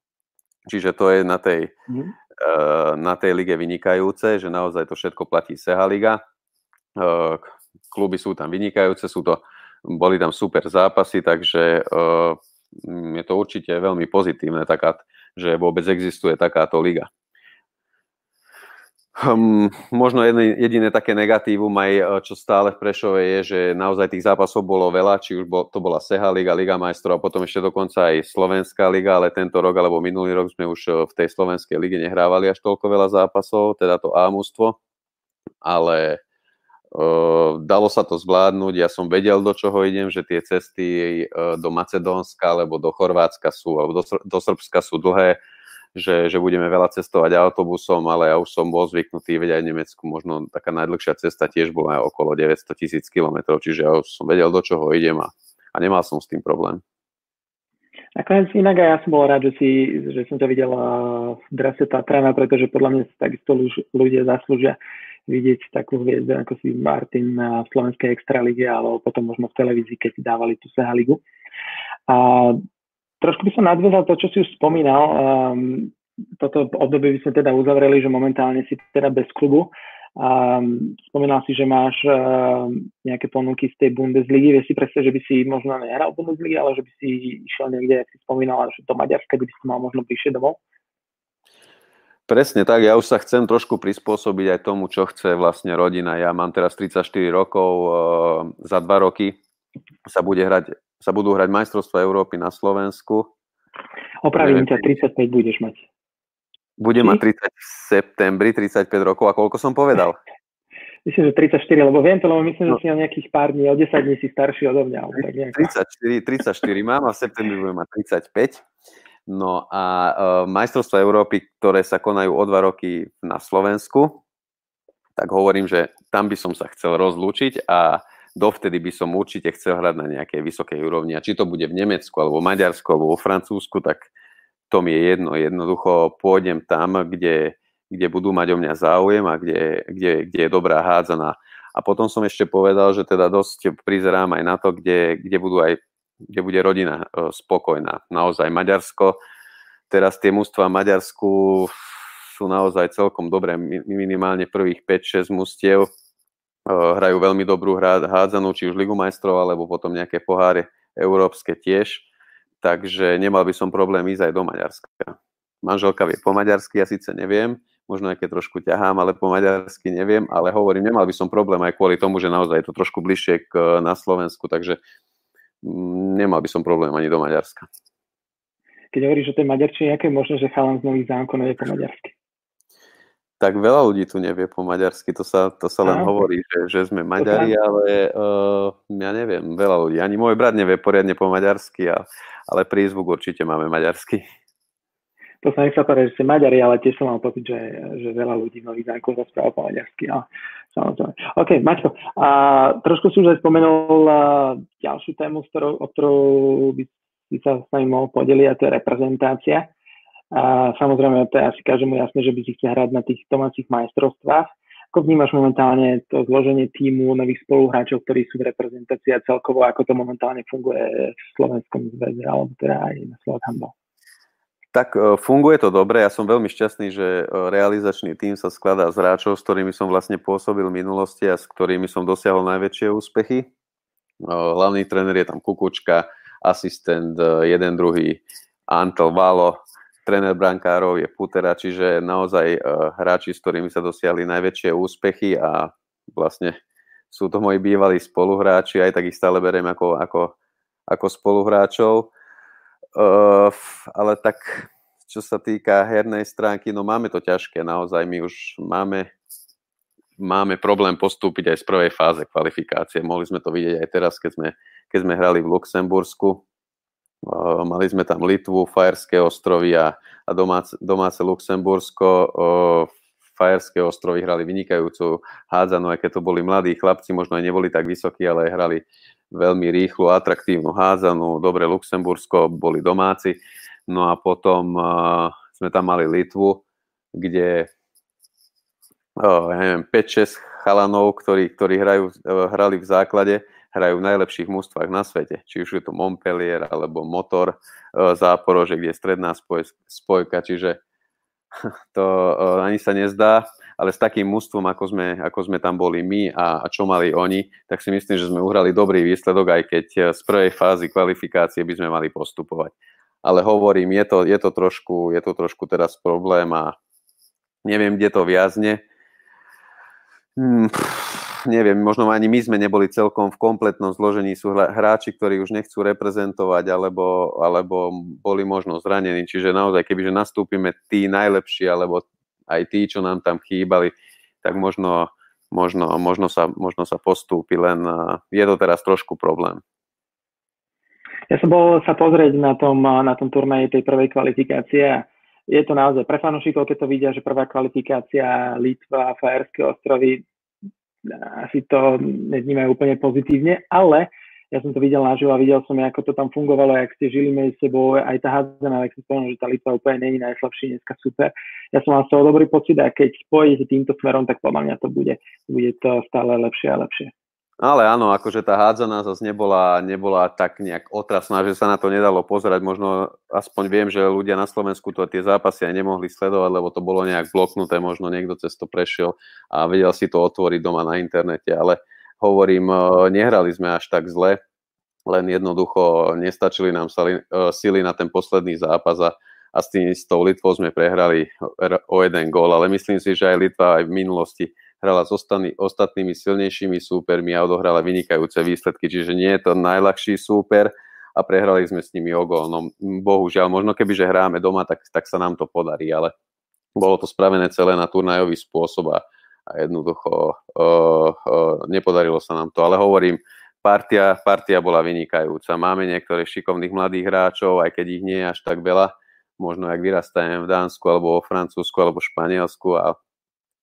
Čiže to je na tej, mm. uh, na tej lige vynikajúce, že naozaj to všetko platí Seha Liga. Uh, kluby sú tam vynikajúce, sú to, boli tam super zápasy, takže uh, je to určite veľmi pozitívne, taká, že vôbec existuje takáto liga. Um, možno jedné, jediné také negatívum aj, e, čo stále v Prešove je, že naozaj tých zápasov bolo veľa, či už bol, to bola Seha Liga, Liga majstrov a potom ešte dokonca aj Slovenská liga, ale tento rok alebo minulý rok sme už e, v tej Slovenskej lige nehrávali až toľko veľa zápasov, teda to A ale uh, dalo sa to zvládnuť, ja som vedel, do čoho idem, že tie cesty uh, do Macedónska alebo do Chorvátska sú, alebo do, do Srbska sú dlhé, že, že budeme veľa cestovať autobusom, ale ja už som bol zvyknutý, veď aj v Nemecku možno taká najdlhšia cesta tiež bola okolo 900 tisíc kilometrov, čiže ja už som vedel, do čoho idem a, a nemal som s tým problém. Nakoniec inak aj ja som bol rád, že, si, že som ťa videl v drese Tatrana, pretože podľa mňa takisto ľudia zaslúžia vidieť takú hviezdu ako si Martin v slovenskej extralíge alebo potom možno v televízii, keď si dávali tú Sehaligu. A trošku by som nadviazal to, čo si už spomínal. Um, toto obdobie by sme teda uzavreli, že momentálne si teda bez klubu. Um, spomínal si, že máš uh, nejaké ponuky z tej Bundesligy. Vieš si predstaviť, že by si možno nehral Bundesligy, ale že by si išiel niekde, ak si spomínal, že do Maďarska, kde by si mal možno bližšie domov? Presne tak, ja už sa chcem trošku prispôsobiť aj tomu, čo chce vlastne rodina. Ja mám teraz 34 rokov, za dva roky sa, bude hrať, sa budú hrať majstrovstva Európy na Slovensku. Opravím ťa, 35 budeš mať. Budem mať 30 v septembri, 35 rokov. A koľko som povedal? Myslím, že 34, lebo viem to, lebo myslím, no. že si o nejakých pár dní, o 10 dní si starší odo mňa. Tak 34, 34 mám a v septembri budem mať 35. No a uh, majstrovstvá Európy, ktoré sa konajú o dva roky na Slovensku, tak hovorím, že tam by som sa chcel rozlúčiť a dovtedy by som určite chcel hrať na nejakej vysokej úrovni. A či to bude v Nemecku, alebo Maďarsku, alebo vo Francúzsku, tak to mi je jedno. Jednoducho pôjdem tam, kde, kde budú mať o mňa záujem a kde, kde, kde je dobrá hádzaná. A potom som ešte povedal, že teda dosť prizerám aj na to, kde, kde, budú aj, kde bude rodina e, spokojná. Naozaj Maďarsko, teraz tie mústva Maďarsku sú naozaj celkom dobré, minimálne prvých 5-6 mústiev hrajú veľmi dobrú hádzanú, či už Ligu majstrov, alebo potom nejaké poháre európske tiež takže nemal by som problém ísť aj do Maďarska. Manželka vie po maďarsky, ja síce neviem, možno aj keď trošku ťahám, ale po maďarsky neviem, ale hovorím, nemal by som problém aj kvôli tomu, že naozaj je to trošku bližšie k, na Slovensku, takže mm, nemal by som problém ani do Maďarska. Keď hovoríš o tej maďarčine, aké je možné, že chalan z Nových zámkov nevie po maďarsky? Tak veľa ľudí tu nevie po maďarsky, to sa, to sa len Aha. hovorí, že, že sme Maďari, ale uh, ja neviem, veľa ľudí. Ani môj brat nevie poriadne po maďarsky, a, ale prízvuk určite máme maďarsky. To sa nechcel povedať, že ste Maďari, ale tiež som mal pocit, že, že veľa ľudí v Nových zámkoch rozpráva po maďarsky. A, samozrejme. OK, Maťko, a trošku si už aj spomenul uh, ďalšiu tému, ktorou, o ktorú by si sa s nami mohol podeliť, a to je reprezentácia. A samozrejme, to je asi každému jasné, že by si chcel hrať na tých domácich majstrovstvách. Ako vnímaš momentálne to zloženie týmu nových spoluhráčov, ktorí sú v reprezentácii a celkovo, ako to momentálne funguje v Slovenskom zväze, alebo teda aj na Slovak Handball? Tak e, funguje to dobre. Ja som veľmi šťastný, že e, realizačný tým sa skladá z hráčov, s ktorými som vlastne pôsobil v minulosti a s ktorými som dosiahol najväčšie úspechy. E, hlavný tréner je tam Kukučka, asistent jeden, druhý Antel Valo, tréner brankárov je Putera, čiže naozaj uh, hráči, s ktorými sa dosiahli najväčšie úspechy a vlastne sú to moji bývalí spoluhráči, aj tak ich stále beriem ako, ako, ako spoluhráčov. Uh, ale tak, čo sa týka hernej stránky, no máme to ťažké, naozaj my už máme, máme problém postúpiť aj z prvej fáze kvalifikácie. Mohli sme to vidieť aj teraz, keď sme, keď sme hrali v Luxembursku Mali sme tam Litvu, Fajerské ostrovy a, a domáce, domáce Luxembursko. Fajerské ostrovy hrali vynikajúcu hádzanú, aj keď to boli mladí chlapci, možno aj neboli tak vysokí, ale hrali veľmi rýchlu, atraktívnu hádzanú. Dobre, Luxembursko boli domáci. No a potom uh, sme tam mali Litvu, kde ja neviem, 5-6 chalanov, ktorí, ktorí hrajú, hrali v základe hrajú v najlepších mústvách na svete. Či už je to Montpellier alebo Motor e, Záporože, kde je stredná spoj, spojka, čiže to e, ani sa nezdá, ale s takým mústvom, ako sme, ako sme tam boli my a, a čo mali oni, tak si myslím, že sme uhrali dobrý výsledok, aj keď e, z prvej fázy kvalifikácie by sme mali postupovať. Ale hovorím, je to, je to, trošku, je to trošku teraz problém a neviem, kde to viazne. Hmm, neviem, možno ani my sme neboli celkom v kompletnom zložení. Sú hráči, ktorí už nechcú reprezentovať, alebo, alebo boli možno zranení. Čiže naozaj, kebyže nastúpime tí najlepší, alebo aj tí, čo nám tam chýbali, tak možno, možno, možno, sa, možno sa postúpi, len je to teraz trošku problém. Ja som bol sa pozrieť na tom, na tom turnaji tej prvej kvalifikácie a je to naozaj pre fanúšikov, keď to vidia, že prvá kvalifikácia Litva Fajerské ostrovy, asi to nevnímajú úplne pozitívne, ale ja som to videl naživo a videl som, ako to tam fungovalo, jak ste žili medzi sebou, aj tá hádzaná, ak si spomenul, že tá Litva úplne není najslabší, dneska super. Ja som mal z toho dobrý pocit a keď pôjdete týmto smerom, tak podľa mňa to bude, bude to stále lepšie a lepšie. Ale áno, akože tá hádzaná zase nebola, nebola tak nejak otrasná, že sa na to nedalo pozerať. Možno aspoň viem, že ľudia na Slovensku to tie zápasy aj nemohli sledovať, lebo to bolo nejak bloknuté, možno niekto cez to prešiel a vedel si to otvoriť doma na internete, ale hovorím, e, nehrali sme až tak zle, len jednoducho nestačili nám e, sily na ten posledný zápas a, a s, tým, s tou Litvou sme prehrali o jeden gól, ale myslím si, že aj Litva aj v minulosti hrala s ostatnými silnejšími súpermi a odohrala vynikajúce výsledky, čiže nie je to najľahší súper a prehrali sme s nimi o gól. No bohužiaľ, možno keby, že hráme doma, tak, tak sa nám to podarí, ale bolo to spravené celé na turnajový spôsob a, a jednoducho uh, uh, nepodarilo sa nám to. Ale hovorím, partia, partia bola vynikajúca. Máme niektorých šikovných mladých hráčov, aj keď ich nie je až tak veľa, možno ak vyrastajem v Dánsku, alebo vo Francúzsku, alebo Španielsku a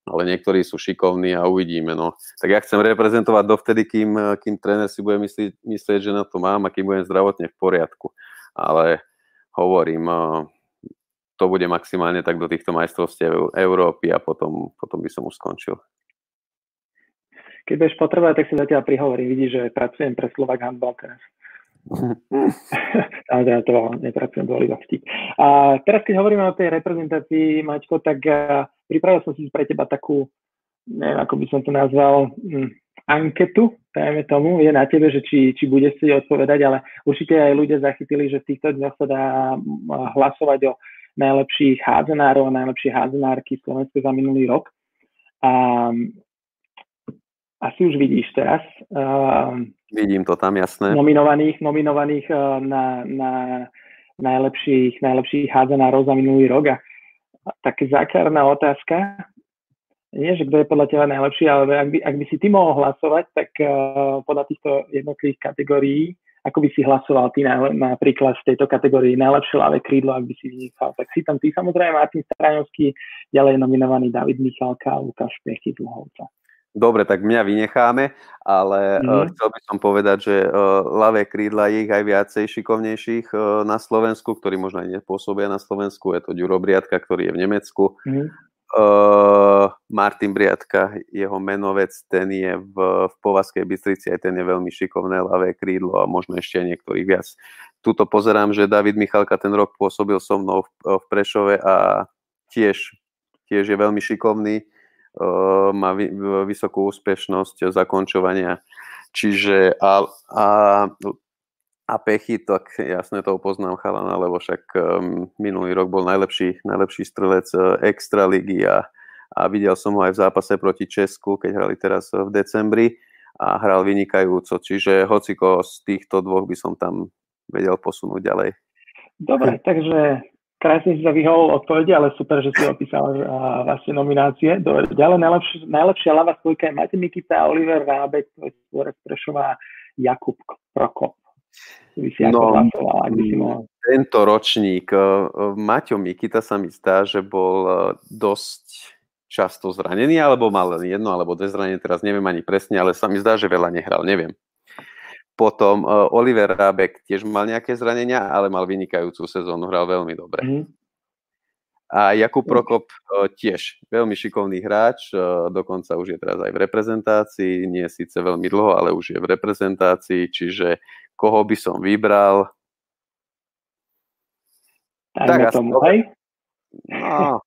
ale niektorí sú šikovní a uvidíme. No. Tak ja chcem reprezentovať dovtedy, kým, kým tréner si bude myslieť, myslieť, že na to mám a kým budem zdravotne v poriadku. Ale hovorím, to bude maximálne tak do týchto majstrovstiev Európy a potom, potom by som už skončil. Keď budeš potrebovať, tak si zatiaľ prihovorím. Vidíš, že pracujem pre Slovak Handball teraz. Samozrejme, to nepracujem, bol iba vtip. A teraz, keď hovoríme o tej reprezentácii, Maťko, tak pripravil som si pre teba takú, neviem, ako by som to nazval, hm, anketu, dajme tomu, je na tebe, že či, či budeš si odpovedať, ale určite aj ľudia zachytili, že v týchto dňoch sa dá hlasovať o najlepších hádzanárov a najlepšie hádzanárky Slovensku za minulý rok. A asi už vidíš teraz. Uh, Vidím to tam, jasné. Nominovaných, nominovaných uh, na, na najlepších, najlepších hádzanárov za minulý rok. A, a také základná otázka, nie, že kto je podľa teba najlepší, ale ak by, ak by si ty mohol hlasovať, tak uh, podľa týchto jednotlivých kategórií, ako by si hlasoval ty na, napríklad v tejto kategórii najlepšie ľavé krídlo, ak by si vynechal. Tak si tam ty samozrejme Martin Straňovský, ďalej nominovaný David Michalka a Lukáš Piechy Dlhovca. Dobre, tak mňa vynecháme, ale mm-hmm. uh, chcel by som povedať, že uh, ľavé krídla je ich aj viacej šikovnejších uh, na Slovensku, ktorí možno aj nepôsobia na Slovensku. Je to Ďuro Briatka, ktorý je v Nemecku. Mm-hmm. Uh, Martin Briatka, jeho menovec, ten je v, v Povazkej Bystrici, aj ten je veľmi šikovné ľavé krídlo a možno ešte aj niektorých viac. Tuto pozerám, že David Michalka ten rok pôsobil so mnou v, v Prešove a tiež, tiež je veľmi šikovný má vysokú úspešnosť zakončovania. Čiže a, a, a Pechy, tak jasne to poznám chalana, lebo však minulý rok bol najlepší, najlepší strelec uh, Extraligy a, a videl som ho aj v zápase proti Česku, keď hrali teraz v decembri a hral vynikajúco. Čiže hociko z týchto dvoch by som tam vedel posunúť ďalej. Dobre, takže krásne si sa vyhol odpovede, ale super, že si opísal uh, vaše nominácie. Dobre, ďalej najlepšia, najlepšia ľava spojka je Mate Mikita, Oliver Rábek, Tvorec Prešová, Jakub Prokop. By si no, hlasoval, ak by si mohol. Tento ročník, uh, Maťo Mikita sa mi zdá, že bol uh, dosť často zranený, alebo mal len jedno, alebo dve zranenie, teraz neviem ani presne, ale sa mi zdá, že veľa nehral, neviem. Potom uh, Oliver Rábek tiež mal nejaké zranenia, ale mal vynikajúcu sezónu, hral veľmi dobre. Mm. A Jakub Prokop uh, tiež veľmi šikovný hráč, uh, dokonca už je teraz aj v reprezentácii, nie síce veľmi dlho, ale už je v reprezentácii, čiže koho by som vybral? tak tomu, asi, no,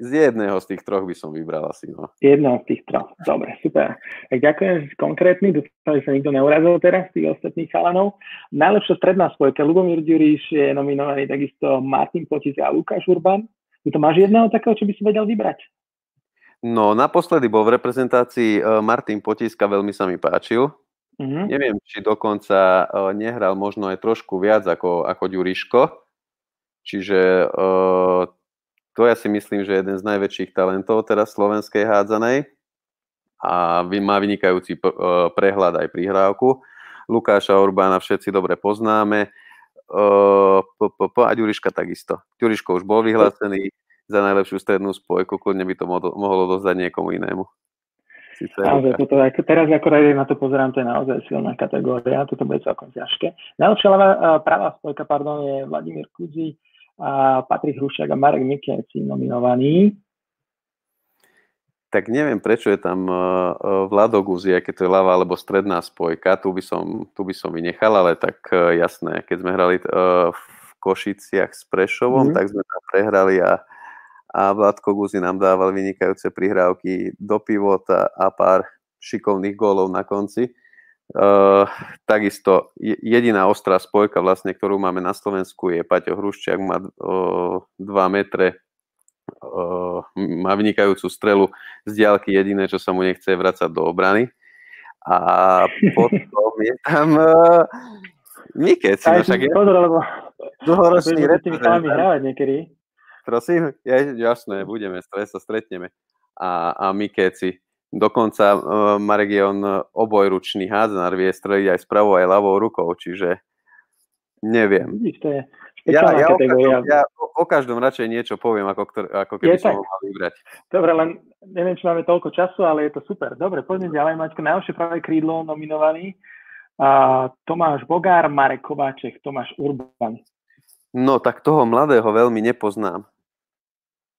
z jedného z tých troch by som vybral asi. No. Jedného z tých troch. Dobre, super. Tak ďakujem konkrétny, dúfam, že sa nikto neurazil teraz z tých ostatných chalanov. Najlepšia stredná spojka. Lubomír Ďuriš je nominovaný takisto Martin Potis a Lukáš Urban. Ty to máš jedného takého, čo by si vedel vybrať? No, naposledy bol v reprezentácii e, Martin Potiska, veľmi sa mi páčil. Mm-hmm. Neviem, či dokonca e, nehral možno aj trošku viac ako, ako Ďuriško. Čiže uh, to ja si myslím, že je jeden z najväčších talentov teraz slovenskej hádzanej a má vynikajúci e, prehľad aj prihrávku. Lukáša Orbána všetci dobre poznáme. uh, a Ďuriška takisto. Ďuriško už bol vyhlásený za najlepšiu strednú spojku, kľudne by to mohlo dozdať niekomu inému. Naozaj, toto, teraz ako na to pozerám, to je naozaj silná kategória, toto bude celkom ťažké. Najlepšia ľavá, pravá spojka pardon, je Vladimír Kudzi, a Patrik Hrušiak a Marek Mikieci nominovaní. Tak neviem, prečo je tam uh, Vlado Guzi, keď to je ľavá alebo stredná spojka, tu by som, tu by som vynechal, ale tak uh, jasné, keď sme hrali v Košiciach s Prešovom, mm. tak sme tam prehrali a, a Vladko Guzi nám dával vynikajúce prihrávky do pivota a pár šikovných gólov na konci. Uh, takisto jediná ostrá spojka, vlastne, ktorú máme na Slovensku, je Paťo Hruščiak, má uh, 2 metre, uh, má vynikajúcu strelu z diálky, jediné, čo sa mu nechce vrácať do obrany. A potom je tam uh, Mikec, no však je dlhoročný reprezentant. niekedy. Prosím, ja, jasné, budeme, sa stretneme. A, a Mikeci Dokonca uh, je on obojručný hádzanár, vie streliť aj s pravou aj ľavou rukou, čiže neviem. Vidíš, to je ja, ja, o každom, ja o, každom radšej niečo poviem, ako, ktor, ako keby je som tak. mal vybrať. Dobre, len neviem, či máme toľko času, ale je to super. Dobre, poďme ďalej. Maťko, najlepšie pravé krídlo nominovaný. Uh, Tomáš Bogár, Marek Kováček, Tomáš Urban. No, tak toho mladého veľmi nepoznám.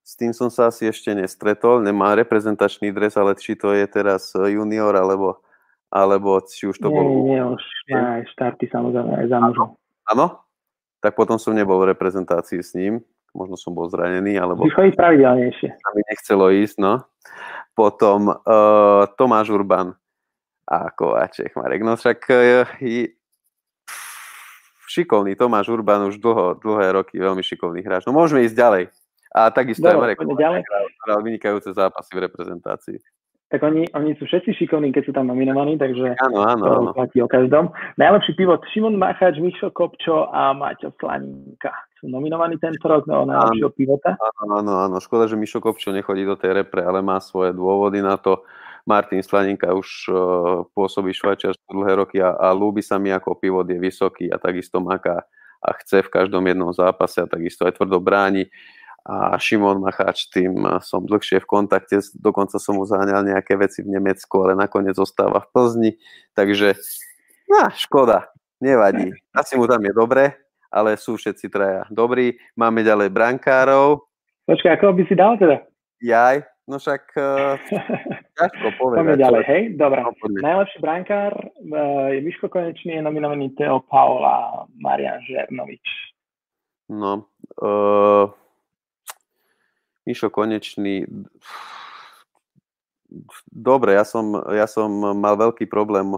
S tým som sa asi ešte nestretol. Nemá reprezentačný dres, ale či to je teraz eh, junior, alebo, alebo či už to nie, bol... Nie, už aj štarty samozrejme aj za mužom. Áno? Tak potom som nebol v reprezentácii s ním. Možno som bol zranený, alebo... Vychodí pravidelnejšie. A mi nechcelo ísť, no. Potom uh, Tomáš Urban a Kováček Marek. No však uh, šikovný Tomáš Urban už dlho, dlhé roky, veľmi šikovný hráč. No môžeme ísť ďalej. A takisto aj Marek hral vynikajúce zápasy v reprezentácii. Tak oni, oni sú všetci šikovní, keď sú tam nominovaní, takže áno, áno, to áno. platí o každom. Najlepší pivot Šimon Macháč, Mišo Kopčo a Maťo Slaninka sú nominovaní tento rok na najlepšieho pivota. Áno, áno, áno. Škoda, že Mišo Kopčo nechodí do tej repre, ale má svoje dôvody na to. Martin Slaninka už uh, pôsobí Švajčiarsku dlhé roky a, a ľúbi sa mi ako pivot, je vysoký a takisto maká a chce v každom jednom zápase a takisto aj tvrdo bráni. Uh, a Šimon Macháč, tým som dlhšie v kontakte, dokonca som mu zaháňal nejaké veci v Nemecku, ale nakoniec zostáva v Plzni, takže no, škoda, nevadí. Asi mu tam je dobre, ale sú všetci traja dobrí. Máme ďalej brankárov. Počkaj, ako by si dal teda? Jaj, no však uh, ťažko povedať. Poďme ďalej, hej? Dobre. No, Najlepší brankár uh, je Miško Konečný, je nominovaný Teo Paul a Marian Žernovič. No, uh, Mišo Konečný, dobre, ja som, ja som mal veľký problém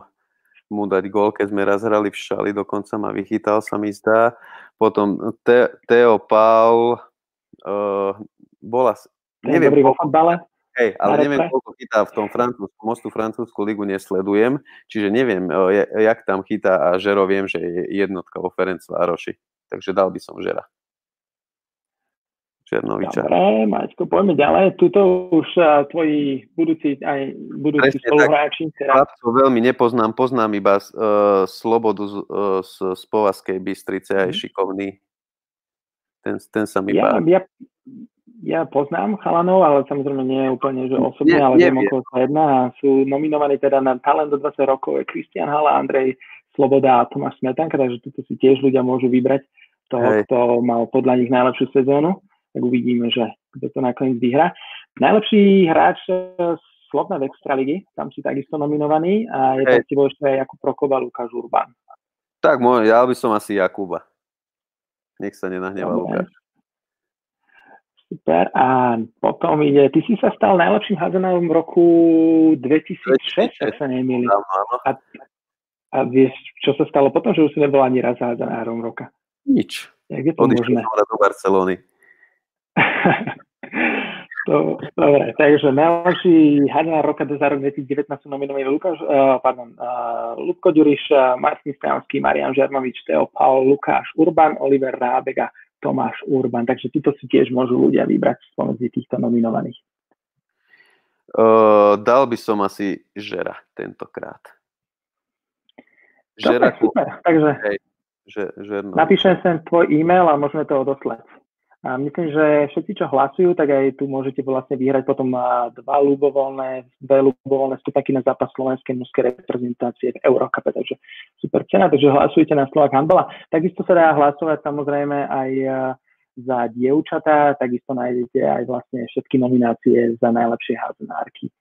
mu dať gól, keď sme raz hrali v Šali, dokonca ma vychytal, sa mi zdá. Potom Te, Teo Paul uh, bola... Neviem, dobrý futbale? Hej, ale neviem, koľko chytá v tom francúzsku, mostu francúzsku ligu nesledujem, čiže neviem, uh, jak tam chytá a Žero viem, že je jednotka vo Ferencvároši. Takže dal by som Žera. Černoviča. Dobre, Maťko, poďme ďalej. Tuto už uh, tvoji budúci, aj budúci Presne spoluhráči. Tak, veľmi nepoznám, poznám iba uh, Slobodu z, uh, z, z Povazkej Bystrice, aj mhm. šikovný. Ten, ten sa mi ja, ja, ja poznám chalanov, ale samozrejme nie úplne že osobne, nie, ale viem okolo sa jedna a sú nominovaní teda na talent do 20 rokov je Kristian Hala, Andrej Sloboda a Tomáš Smetanka, takže tuto si tiež ľudia môžu vybrať toho, Hej. kto mal podľa nich najlepšiu sezónu tak uvidíme, že kto to nakoniec vyhrá. Najlepší hráč Slovna v Extraligy, tam si takisto nominovaný a je hey. to ešte aj Jakub Prokoba, Lukáš Urban. Tak môj, ja by som asi Jakuba. Nech sa nenahneva Lukáš. Super. A potom ide, ty si sa stal najlepším házanárom v roku 2006, ak sa nemýlim. A, a vieš, čo sa stalo potom, že už si nebol ani raz házanárom roka? Nič. Jak je to možné? do Barcelony. To, dobre, takže najlepší hádna roka za rok 2019 sú nominovaní Lukáš, uh, pardon, uh, Lubko Ďuriš, uh, Martin Stajanský, Marian Žernovič, Teo Paul, Lukáš Urban, Oliver Rábega, Tomáš Urban. Takže títo si tiež môžu ľudia vybrať spomedzi týchto nominovaných. Uh, dal by som asi Žera tentokrát. Žera, Dobre, super. Takže hej, Že, že no. Napíšem sem tvoj e-mail a môžeme to odoslať. A myslím, že všetci, čo hlasujú, tak aj tu môžete vlastne vyhrať potom dva ľubovoľné, dve ľubovoľné stupaky na zápas slovenskej mužskej reprezentácie v Eurocupe, takže super cena, takže hlasujte na Slovak handbala. Takisto sa dá hlasovať samozrejme aj za dievčatá, takisto nájdete aj vlastne všetky nominácie za najlepšie házenárky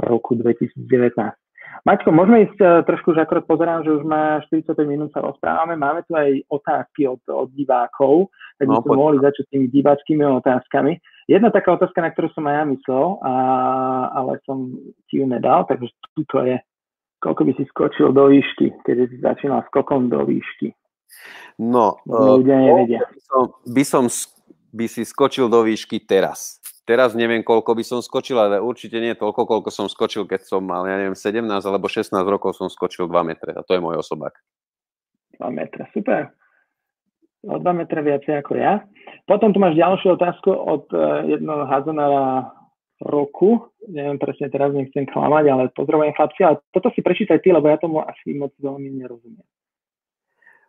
roku 2019. Maťko, môžeme ísť uh, trošku, že akorát pozerám, že už má 45 minút sa rozprávame. Máme tu aj otázky od, od divákov, tak by no, sme mohli začať tými diváckými otázkami. Jedna taká otázka, na ktorú som aj ja myslel, a, ale som ti ju nedal, takže tuto je, koľko by si skočil do výšky, keď si začínal skokom do výšky. No, ľudia nevedia. By som, by som by si skočil do výšky teraz. Teraz neviem, koľko by som skočil, ale určite nie toľko, koľko som skočil, keď som mal, ja neviem, 17 alebo 16 rokov som skočil 2 metre a to je môj osobák. 2 metre, super. O 2 metre viacej ako ja. Potom tu máš ďalšiu otázku od uh, jednoho házanára roku. Neviem presne, teraz nechcem klamať, ale pozdravujem chlapci, ale toto si prečítaj ty, lebo ja tomu asi moc veľmi nerozumiem.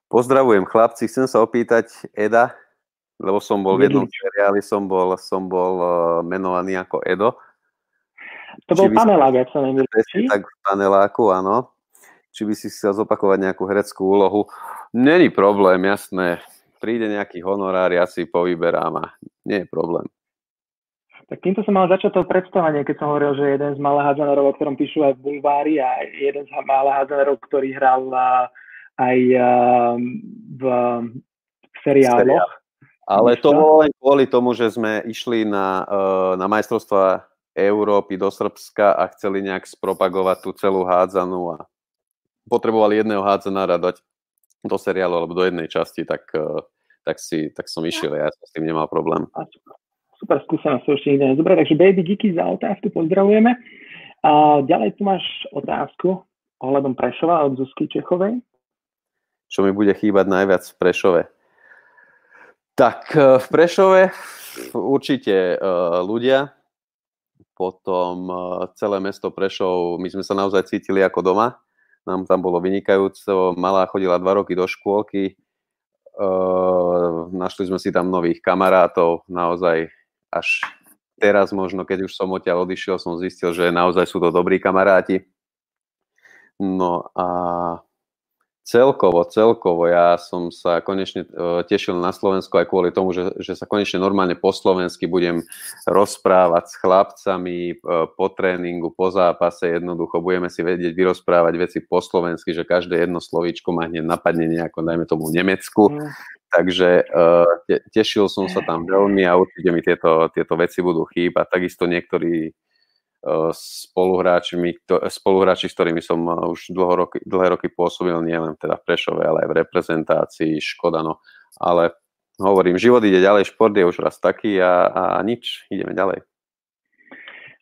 Pozdravujem chlapci, chcem sa opýtať Eda, lebo som bol v jednom seriáli, som bol, som bol uh, menovaný ako Edo. To bol panelák, ak sa nemýlim. Tak v paneláku, áno. Či by si chcel zopakovať nejakú hereckú úlohu. Není problém, jasné. Príde nejaký honorár, ja si povyberám a nie je problém. Tak týmto som mal začať to predstavenie, keď som hovoril, že jeden z malých hádzanerov, o ktorom píšu aj v Bulvári a jeden z malých hádzanerov, ktorý hral aj v seriáloch. Ale to bolo len kvôli tomu, že sme išli na, eh, na majstrovstva Európy do Srbska a chceli nejak spropagovať tú celú hádzanú a potrebovali jedného hádzanára dať do seriálu alebo do jednej časti, tak, eh, tak, si, tak som išiel ja som s tým nemal problém. Super skúsenosť, ešte nikto Dobre, takže Baby Geeky za otázku pozdravujeme. A ďalej tu máš otázku ohľadom Prešova od Zuzky Čechovej. Čo mi bude chýbať najviac v Prešove? Tak e, v Prešove určite e, ľudia, potom e, celé mesto Prešov, my sme sa naozaj cítili ako doma, nám tam bolo vynikajúco, malá chodila dva roky do škôlky, našli sme si tam nových kamarátov, naozaj až teraz možno, keď už som odtiaľ odišiel, som zistil, že naozaj sú to dobrí kamaráti. No a Celkovo, celkovo. Ja som sa konečne uh, tešil na Slovensku aj kvôli tomu, že, že sa konečne normálne po slovensky budem rozprávať s chlapcami uh, po tréningu, po zápase. Jednoducho budeme si vedieť vyrozprávať veci po slovensky, že každé jedno slovíčko ma hneď napadne nejako, dajme tomu Nemecku. Mm. Takže te, tešil som sa tam veľmi a určite mi tieto, tieto veci budú chýbať. Takisto niektorí spoluhráčmi, spoluhráči, s ktorými som eh, už dlho roky, dlhé roky pôsobil, nielen teda v Prešove, ale aj v reprezentácii, škoda, no. Ale hovorím, život ide ďalej, šport je už raz taký a, a nič, ideme ďalej.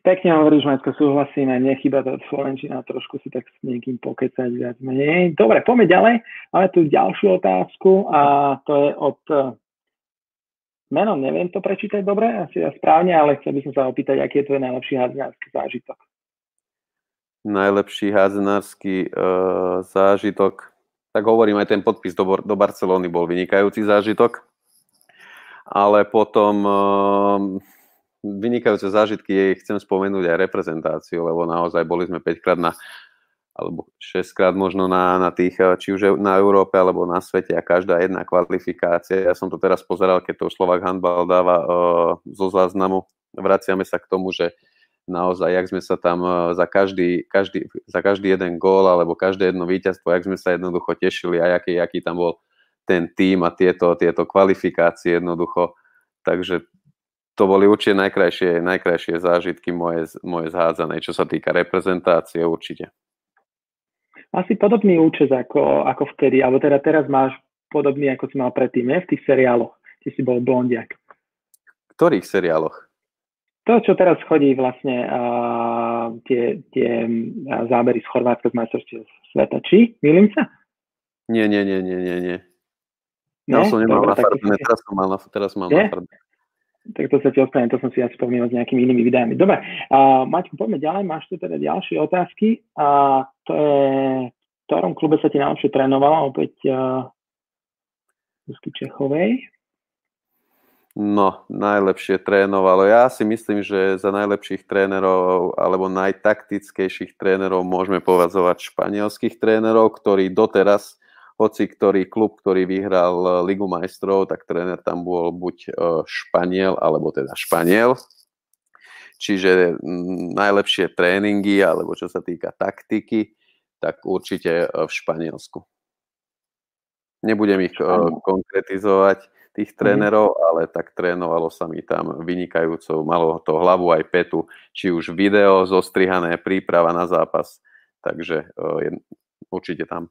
Pekne hovoríš, Maťko, súhlasíme, nechyba to Slovenčina, trošku si tak s niekým pokecať viac menej. Dobre, poďme ďalej. Máme tu ďalšiu otázku a to je od eh, Meno neviem to prečítať dobre, asi ja správne, ale chcel by som sa opýtať, aký je tvoj najlepší hádzanársky zážitok. Najlepší hádzanársky uh, zážitok, tak hovorím, aj ten podpis do, do Barcelóny bol vynikajúci zážitok, ale potom uh, vynikajúce zážitky chcem spomenúť aj reprezentáciu, lebo naozaj boli sme 5 krát na alebo 6 krát možno na, na tých, eh, či už na Európe alebo na svete a každá jedna kvalifikácia. Ja som to teraz pozeral, keď to Slovak handball dáva uh, zo záznamu. Vraciame sa k tomu, že naozaj, jak sme sa tam uh, za každý, každý, za každý jeden gól alebo každé jedno víťazstvo, jak sme sa jednoducho tešili a aký, aký tam bol ten tým a tieto, tieto kvalifikácie jednoducho. Takže to boli určite najkrajšie, najkrajšie zážitky moje, moje zhádzanej, čo sa týka reprezentácie určite asi podobný účes ako, ako vtedy, alebo teda teraz máš podobný, ako si mal predtým, ne? v tých seriáloch, kde si bol blondiak. V ktorých seriáloch? To, čo teraz chodí vlastne uh, tie, tie zábery z Chorvátska z majstrovstiev sveta. Či? Milím sa? Nie, nie, nie, nie, nie, nie. Ja som nemal na farbe, teraz som mal teraz mám na farbe. Tak to sa ti ostane, to som si asi spomínal s nejakými inými videami. Dobre, uh, Maťko, poďme ďalej, máš tu teda ďalšie otázky. A to je, v ktorom klube sa ti najlepšie trénovalo? Opäť uh, Čechovej. No, najlepšie trénovalo. Ja si myslím, že za najlepších trénerov alebo najtaktickejších trénerov môžeme považovať španielských trénerov, ktorí doteraz, hoci ktorý klub, ktorý vyhral Ligu majstrov, tak tréner tam bol buď e, Španiel, alebo teda Španiel. Čiže najlepšie tréningy, alebo čo sa týka taktiky, tak určite e, v Španielsku. Nebudem ich konkretizovať, tých mhm. trénerov, mm. ale tak trénovalo sa mi tam vynikajúco. Malo to hlavu aj petu, či už video zostrihané, príprava na zápas. Takže určite tam.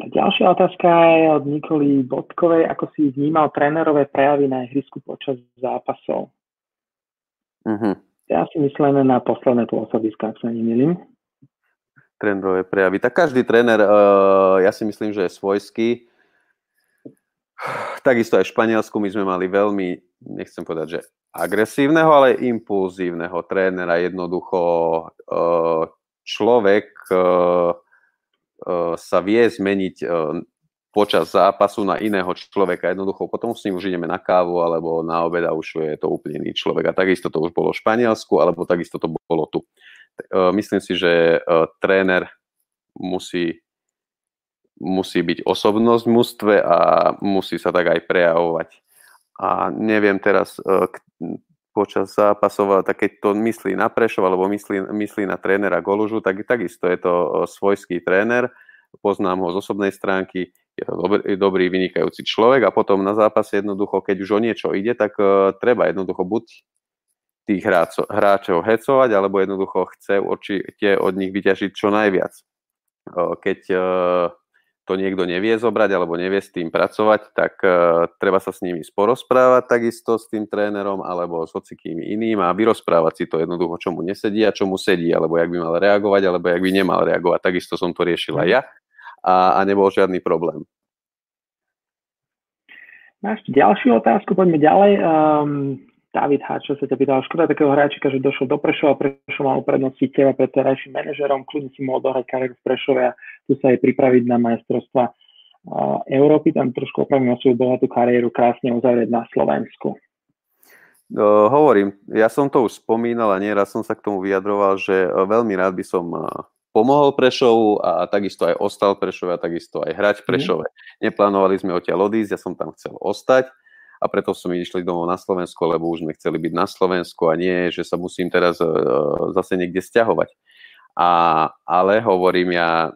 Ďalšia otázka je od Nikoli Bodkovej. Ako si vnímal trénerové prejavy na ihrisku počas zápasov? Mm-hmm. Ja si myslím na posledné pôsobiska, ak sa nemýlim trénerové prejavy. Tak každý tréner, uh, ja si myslím, že je svojský. Takisto aj v Španielsku my sme mali veľmi, nechcem povedať, že agresívneho, ale impulzívneho trénera. Jednoducho uh, človek uh, sa vie zmeniť uh, počas zápasu na iného človeka. Jednoducho potom s ním už ideme na kávu alebo na obed a už je to úplne iný človek. A takisto to už bolo v Španielsku, alebo takisto to bolo tu. E, myslím si, že e, tréner musí, musí byť osobnosť v mústve a musí sa tak aj prejavovať. A neviem teraz e, počas zápasov, tak keď to myslí na Prešov alebo myslí, myslí na trénera Golužu, tak takisto je to svojský tréner, poznám ho z osobnej stránky, je to dobrý, dobrý vynikajúci človek. A potom na zápase jednoducho, keď už o niečo ide, tak uh, treba jednoducho buď tých hráčov, hráčov hecovať, alebo jednoducho chce určite od nich vyťažiť čo najviac. Keď e, to niekto nevie zobrať alebo nevie s tým pracovať, tak e, treba sa s nimi sporozprávať takisto s tým trénerom alebo s hocikým iným a vyrozprávať si to jednoducho, čo mu nesedí a čo mu sedí, alebo jak by mal reagovať, alebo jak by nemal reagovať. Takisto som to riešil aj ja a, a nebol žiadny problém. Máš ďalšiu otázku, poďme ďalej. Um, David Háč, čo sa ťa pýtal, škoda takého hráčika, že došiel do Prešova, Prešov mal uprednostiť teba pred terajším manažerom, kľudne si mohol dohrať kariéru v Prešove a tu sa aj pripraviť na majstrovstva Európy, tam trošku opravím svoju bohatú kariéru krásne uzavrieť na Slovensku. No, hovorím, ja som to už spomínal a nieraz som sa k tomu vyjadroval, že e, veľmi rád by som e, pomohol Prešovu a takisto aj ostal Prešove a takisto aj hrať mhm. Prešove. Mm. Neplánovali sme odtiaľ odísť, ja som tam chcel ostať a preto sme išli domov na Slovensko, lebo už sme chceli byť na Slovensku a nie, že sa musím teraz uh, zase niekde stiahovať. A, ale hovorím, ja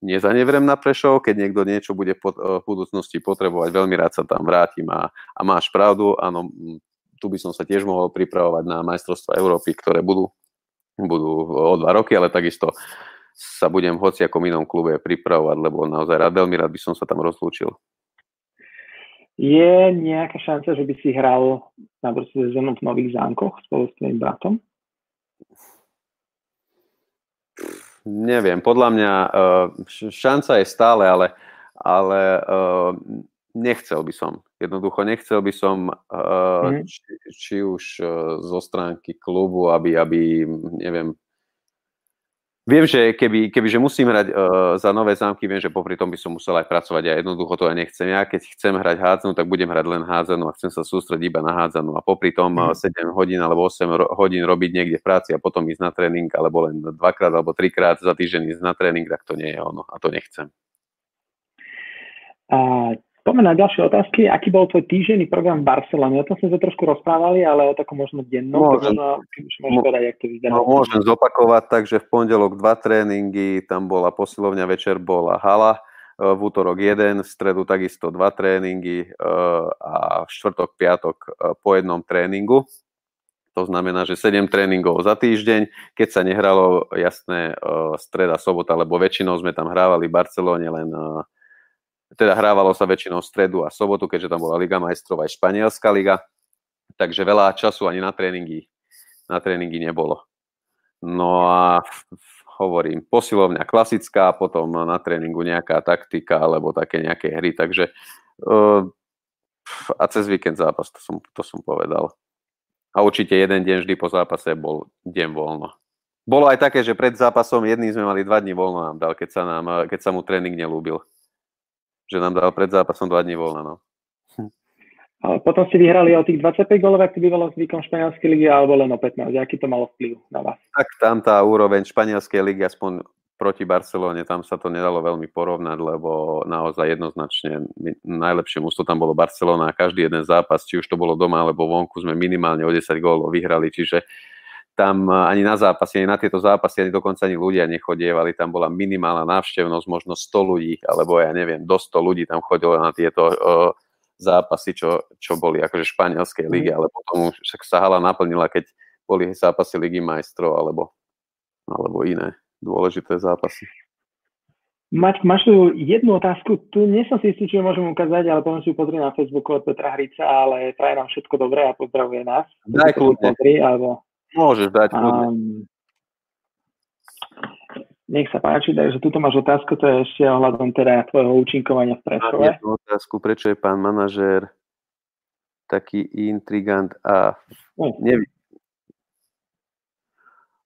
nezanevrem na Prešov, keď niekto niečo bude pod, uh, v budúcnosti potrebovať, veľmi rád sa tam vrátim a, a máš pravdu, áno, tu by som sa tiež mohol pripravovať na majstrovstva Európy, ktoré budú, budú o dva roky, ale takisto sa budem v hociakom inom klube pripravovať, lebo naozaj rád, veľmi rád by som sa tam rozlúčil. Je nejaká šanca, že by si hral na budúcu sezónu v Nových zámkoch spolu s tvojim bratom? Neviem, podľa mňa uh, šanca je stále, ale, ale uh, nechcel by som. Jednoducho nechcel by som, uh, mm. či, či už zo stránky klubu, aby, aby neviem, Viem, že keby, keby že musím hrať uh, za nové zámky, viem, že popri tom by som musel aj pracovať a jednoducho to ja nechcem. Ja keď chcem hrať hádzanú, tak budem hrať len hádzanú a chcem sa sústrediť iba na hádzanú a popri tom mm. 7 hodín alebo 8 ro- hodín robiť niekde v práci a potom ísť na tréning alebo len dvakrát alebo trikrát za týždeň ísť na tréning, tak to nie je ono a to nechcem. A Poďme na ďalšie otázky. Aký bol tvoj týždenný program v Barcelone? O tom sme sa trošku rozprávali, ale o takom možno dennom. Môžem, možno, môžem povedať, jak to vyzerá. No, môžem zopakovať, takže v pondelok dva tréningy, tam bola posilovňa, večer bola hala, e, v útorok jeden, v stredu takisto dva tréningy e, a v štvrtok, piatok e, po jednom tréningu. To znamená, že 7 tréningov za týždeň. Keď sa nehralo, jasné, streda, sobota, lebo väčšinou sme tam hrávali v Barcelone len teda hrávalo sa väčšinou stredu a sobotu, keďže tam bola Liga majstrov aj Španielská liga, takže veľa času ani na tréningy, na tréningy nebolo. No a hovorím, posilovňa klasická, potom na tréningu nejaká taktika alebo také nejaké hry, takže uh, a cez víkend zápas, to som, to som povedal. A určite jeden deň vždy po zápase bol deň voľno. Bolo aj také, že pred zápasom jedný sme mali dva dní voľno nám dal, keď sa, nám, keď sa mu tréning nelúbil že nám dal pred zápasom dva dní voľna. No. A potom ste vyhrali o tých 25 golov, ak to bývalo zvykom španielskej ligy, alebo len o 15. Aký to malo vplyv na vás? Tak tam tá úroveň španielskej ligy, aspoň proti Barcelone, tam sa to nedalo veľmi porovnať, lebo naozaj jednoznačne najlepšie mústvo tam bolo Barcelona a každý jeden zápas, či už to bolo doma alebo vonku, sme minimálne o 10 gólov vyhrali, čiže tam ani na zápasy, ani na tieto zápasy, ani dokonca ani ľudia nechodievali, tam bola minimálna návštevnosť, možno 100 ľudí, alebo ja neviem, do 100 ľudí tam chodilo na tieto uh, zápasy, čo, čo boli akože španielskej mhm. ligy, ale potom už sa hala naplnila, keď boli zápasy ligy majstrov alebo, alebo iné dôležité zápasy. Maťko, máš tu jednu otázku, tu nie som si istý, či ju môžem ukázať, ale potom si ju pozrieť na Facebooku od Petra Hrica, ale praje nám všetko dobré a pozdravuje nás. Daj kľudne. alebo... Môžeš dať. Um, nech sa páči, takže tuto máš otázku, to je ešte ohľadom teda tvojho účinkovania v Prešove. Mám otázku, prečo je pán manažér taký intrigant a neviem.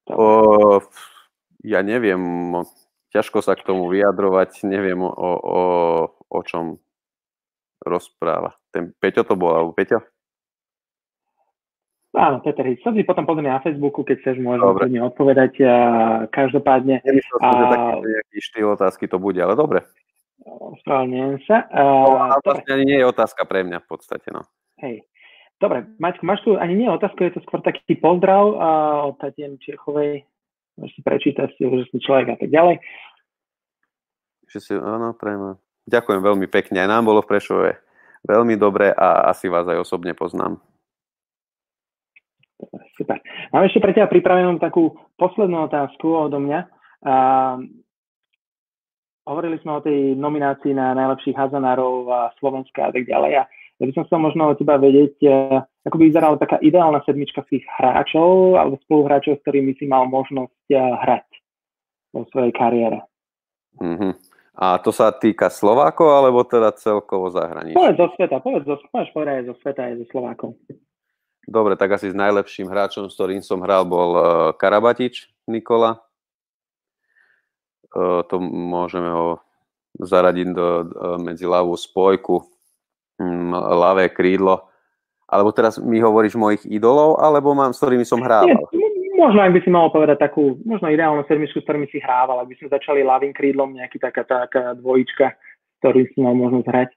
O, ja neviem, ťažko sa k tomu vyjadrovať, neviem o, o, o čom rozpráva. Ten Peťo to bol, alebo Peťo? Áno, Peter Hic. si potom pozrieme na Facebooku, keď chceš, môžem odpovedať. A každopádne... Nemyslel som, a... že taký štýl otázky to bude, ale dobre. Ospravedlňujem sa. A, no, a vlastne ani nie je otázka pre mňa v podstate, no. Hej. Dobre, Maťko, máš tu ani nie otázku, je to skôr taký pozdrav a, od Tatien Čechovej. Môžeš si prečítať, si úžasný človek a tak ďalej. Že si, áno, prejme. Ďakujem veľmi pekne. Aj nám bolo v Prešove veľmi dobre a asi vás aj osobne poznám. Super. Mám ešte pre teba pripravenú takú poslednú otázku odo mňa. A, hovorili sme o tej nominácii na najlepších hazanárov Slovenska a tak ďalej. A ja by som chcel možno od teba vedieť, e, ako by vyzerala taká ideálna sedmička tých hráčov alebo spoluhráčov, s ktorými si mal možnosť e, hrať vo svojej kariére. Mm-hmm. A to sa týka Slovákov, alebo teda celkovo zahraničia? Povedz zo sveta, povedz zo, povedz povedať aj zo sveta, aj zo Slovákov. Dobre, tak asi s najlepším hráčom, s ktorým som hral, bol uh, Karabatič Nikola. Uh, to môžeme ho zaradiť do, medzi ľavú spojku, um, ľavé krídlo. Alebo teraz mi hovoríš mojich idolov, alebo mám, s ktorými som hrával? možno, ak by si mal povedať takú, možno ideálnu sedmičku, s ktorými si hrával, ak by sme začali ľavým krídlom, nejaký taká, taká dvojička, ktorým si mal možnosť hrať.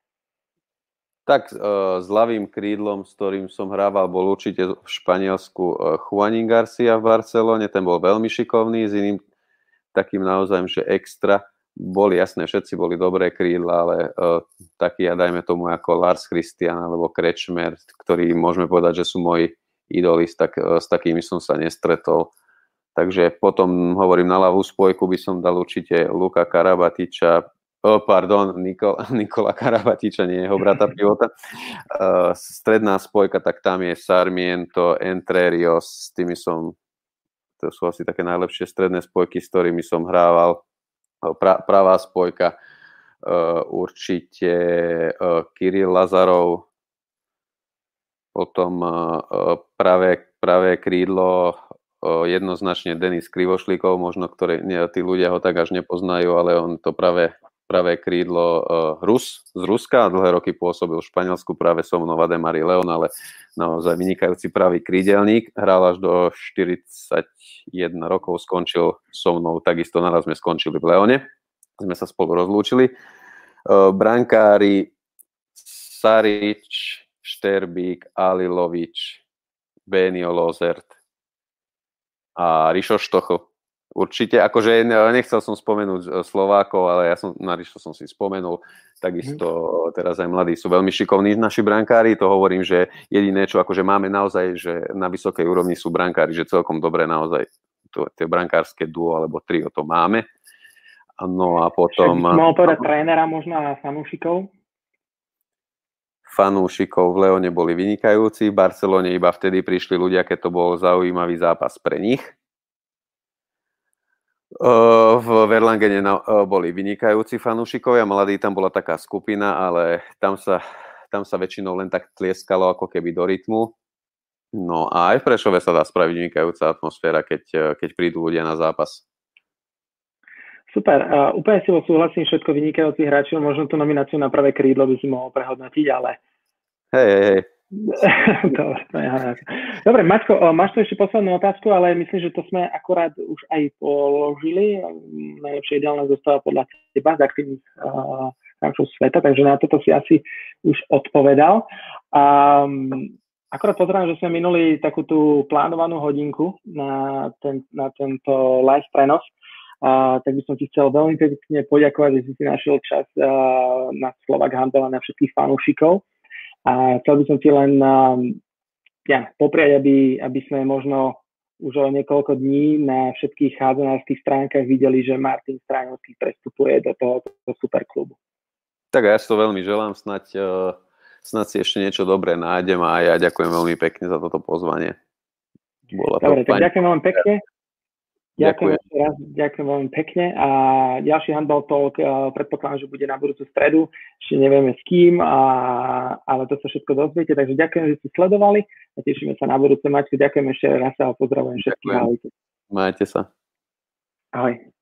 Tak uh, s ľavým krídlom, s ktorým som hrával, bol určite v Španielsku uh, Juanín Garcia v Barcelone, ten bol veľmi šikovný, s iným takým naozaj, že extra. Boli jasné, všetci boli dobré krídla, ale uh, taký, ja dajme tomu ako Lars Christian alebo Krečmer, ktorí môžeme povedať, že sú moji idoli, tak, s takými som sa nestretol. Takže potom hovorím na ľavú spojku by som dal určite Luka Karabatiča, oh, pardon, Nikol, Nikola Karabatiča, nie jeho brata Pivota. Uh, stredná spojka, tak tam je Sarmiento, Entrerios, s tými som, to sú asi také najlepšie stredné spojky, s ktorými som hrával. Pra, pravá spojka, uh, určite uh, Kiril Lazarov, potom pravé, pravé krídlo jednoznačne Denis Krivošlíkov, možno ktoré, nie, tí ľudia ho tak až nepoznajú, ale on to práve pravé krídlo uh, Rus z Ruska dlhé roky pôsobil v Španielsku práve so mnou Vademari Leon, ale naozaj vynikajúci pravý krídelník. Hral až do 41 rokov, skončil so mnou, takisto naraz sme skončili v Leone. Sme sa spolu rozlúčili. Uh, brankári Sarič, Šterbík, Alilovič, Benio Lozert a Rišo Štocho Určite, akože nechcel som spomenúť e, Slovákov, ale ja som, na Ríšo som si spomenul, takisto teraz aj mladí sú veľmi šikovní naši brankári, to hovorím, že jediné, čo akože máme naozaj, že na vysokej úrovni sú brankári, že celkom dobre naozaj to, tie brankárske duo alebo trio to máme. No a potom... Mohol povedať trénera možno a fanúšikov? Fanúšikov v Leone boli vynikajúci, v Barcelone iba vtedy prišli ľudia, keď to bol zaujímavý zápas pre nich v Verlangene boli vynikajúci fanúšikovia, mladí tam bola taká skupina, ale tam sa, tam sa väčšinou len tak tlieskalo ako keby do rytmu. No a aj v Prešove sa dá spraviť vynikajúca atmosféra, keď, keď prídu ľudia na zápas. Super, uh, úplne si súhlasím, všetko vynikajúcich hráčov, možno tú nomináciu na pravé krídlo by si mohol prehodnotiť, ale... Hej, hej, hej. Dobre, Maťko, máš tu ešte poslednú otázku, ale myslím, že to sme akurát už aj položili. Najlepšie ideálna zostáva podľa teba z aktívnych uh, sveta, takže na toto si asi už odpovedal. Um, akorát pozerám, že sme minuli takú tú plánovanú hodinku na, ten, na tento live prenos. Uh, tak by som ti chcel veľmi pekne poďakovať, že si si našiel čas uh, na Slovak Handel a na všetkých fanúšikov. A chcel by som ti len um, ja, popriať, aby, aby sme možno už o niekoľko dní na všetkých hádzanárských stránkach videli, že Martin Stráňovský prestupuje do tohoto superklubu. Tak ja si to veľmi želám, snať, uh, snať si ešte niečo dobré nájdem a ja ďakujem veľmi pekne za toto pozvanie. Bola Dobre, tak ďakujem veľmi pekne. Ďakujem, ďakujem. raz, ďakujem veľmi pekne a ďalší handball talk uh, predpokladám, že bude na budúcu stredu, ešte nevieme s kým, a, ale to sa všetko dozviete, takže ďakujem, že ste sledovali a tešíme sa na budúce. Maťko, ďakujem ešte raz a pozdravujem všetkých. Majte sa. Ahoj.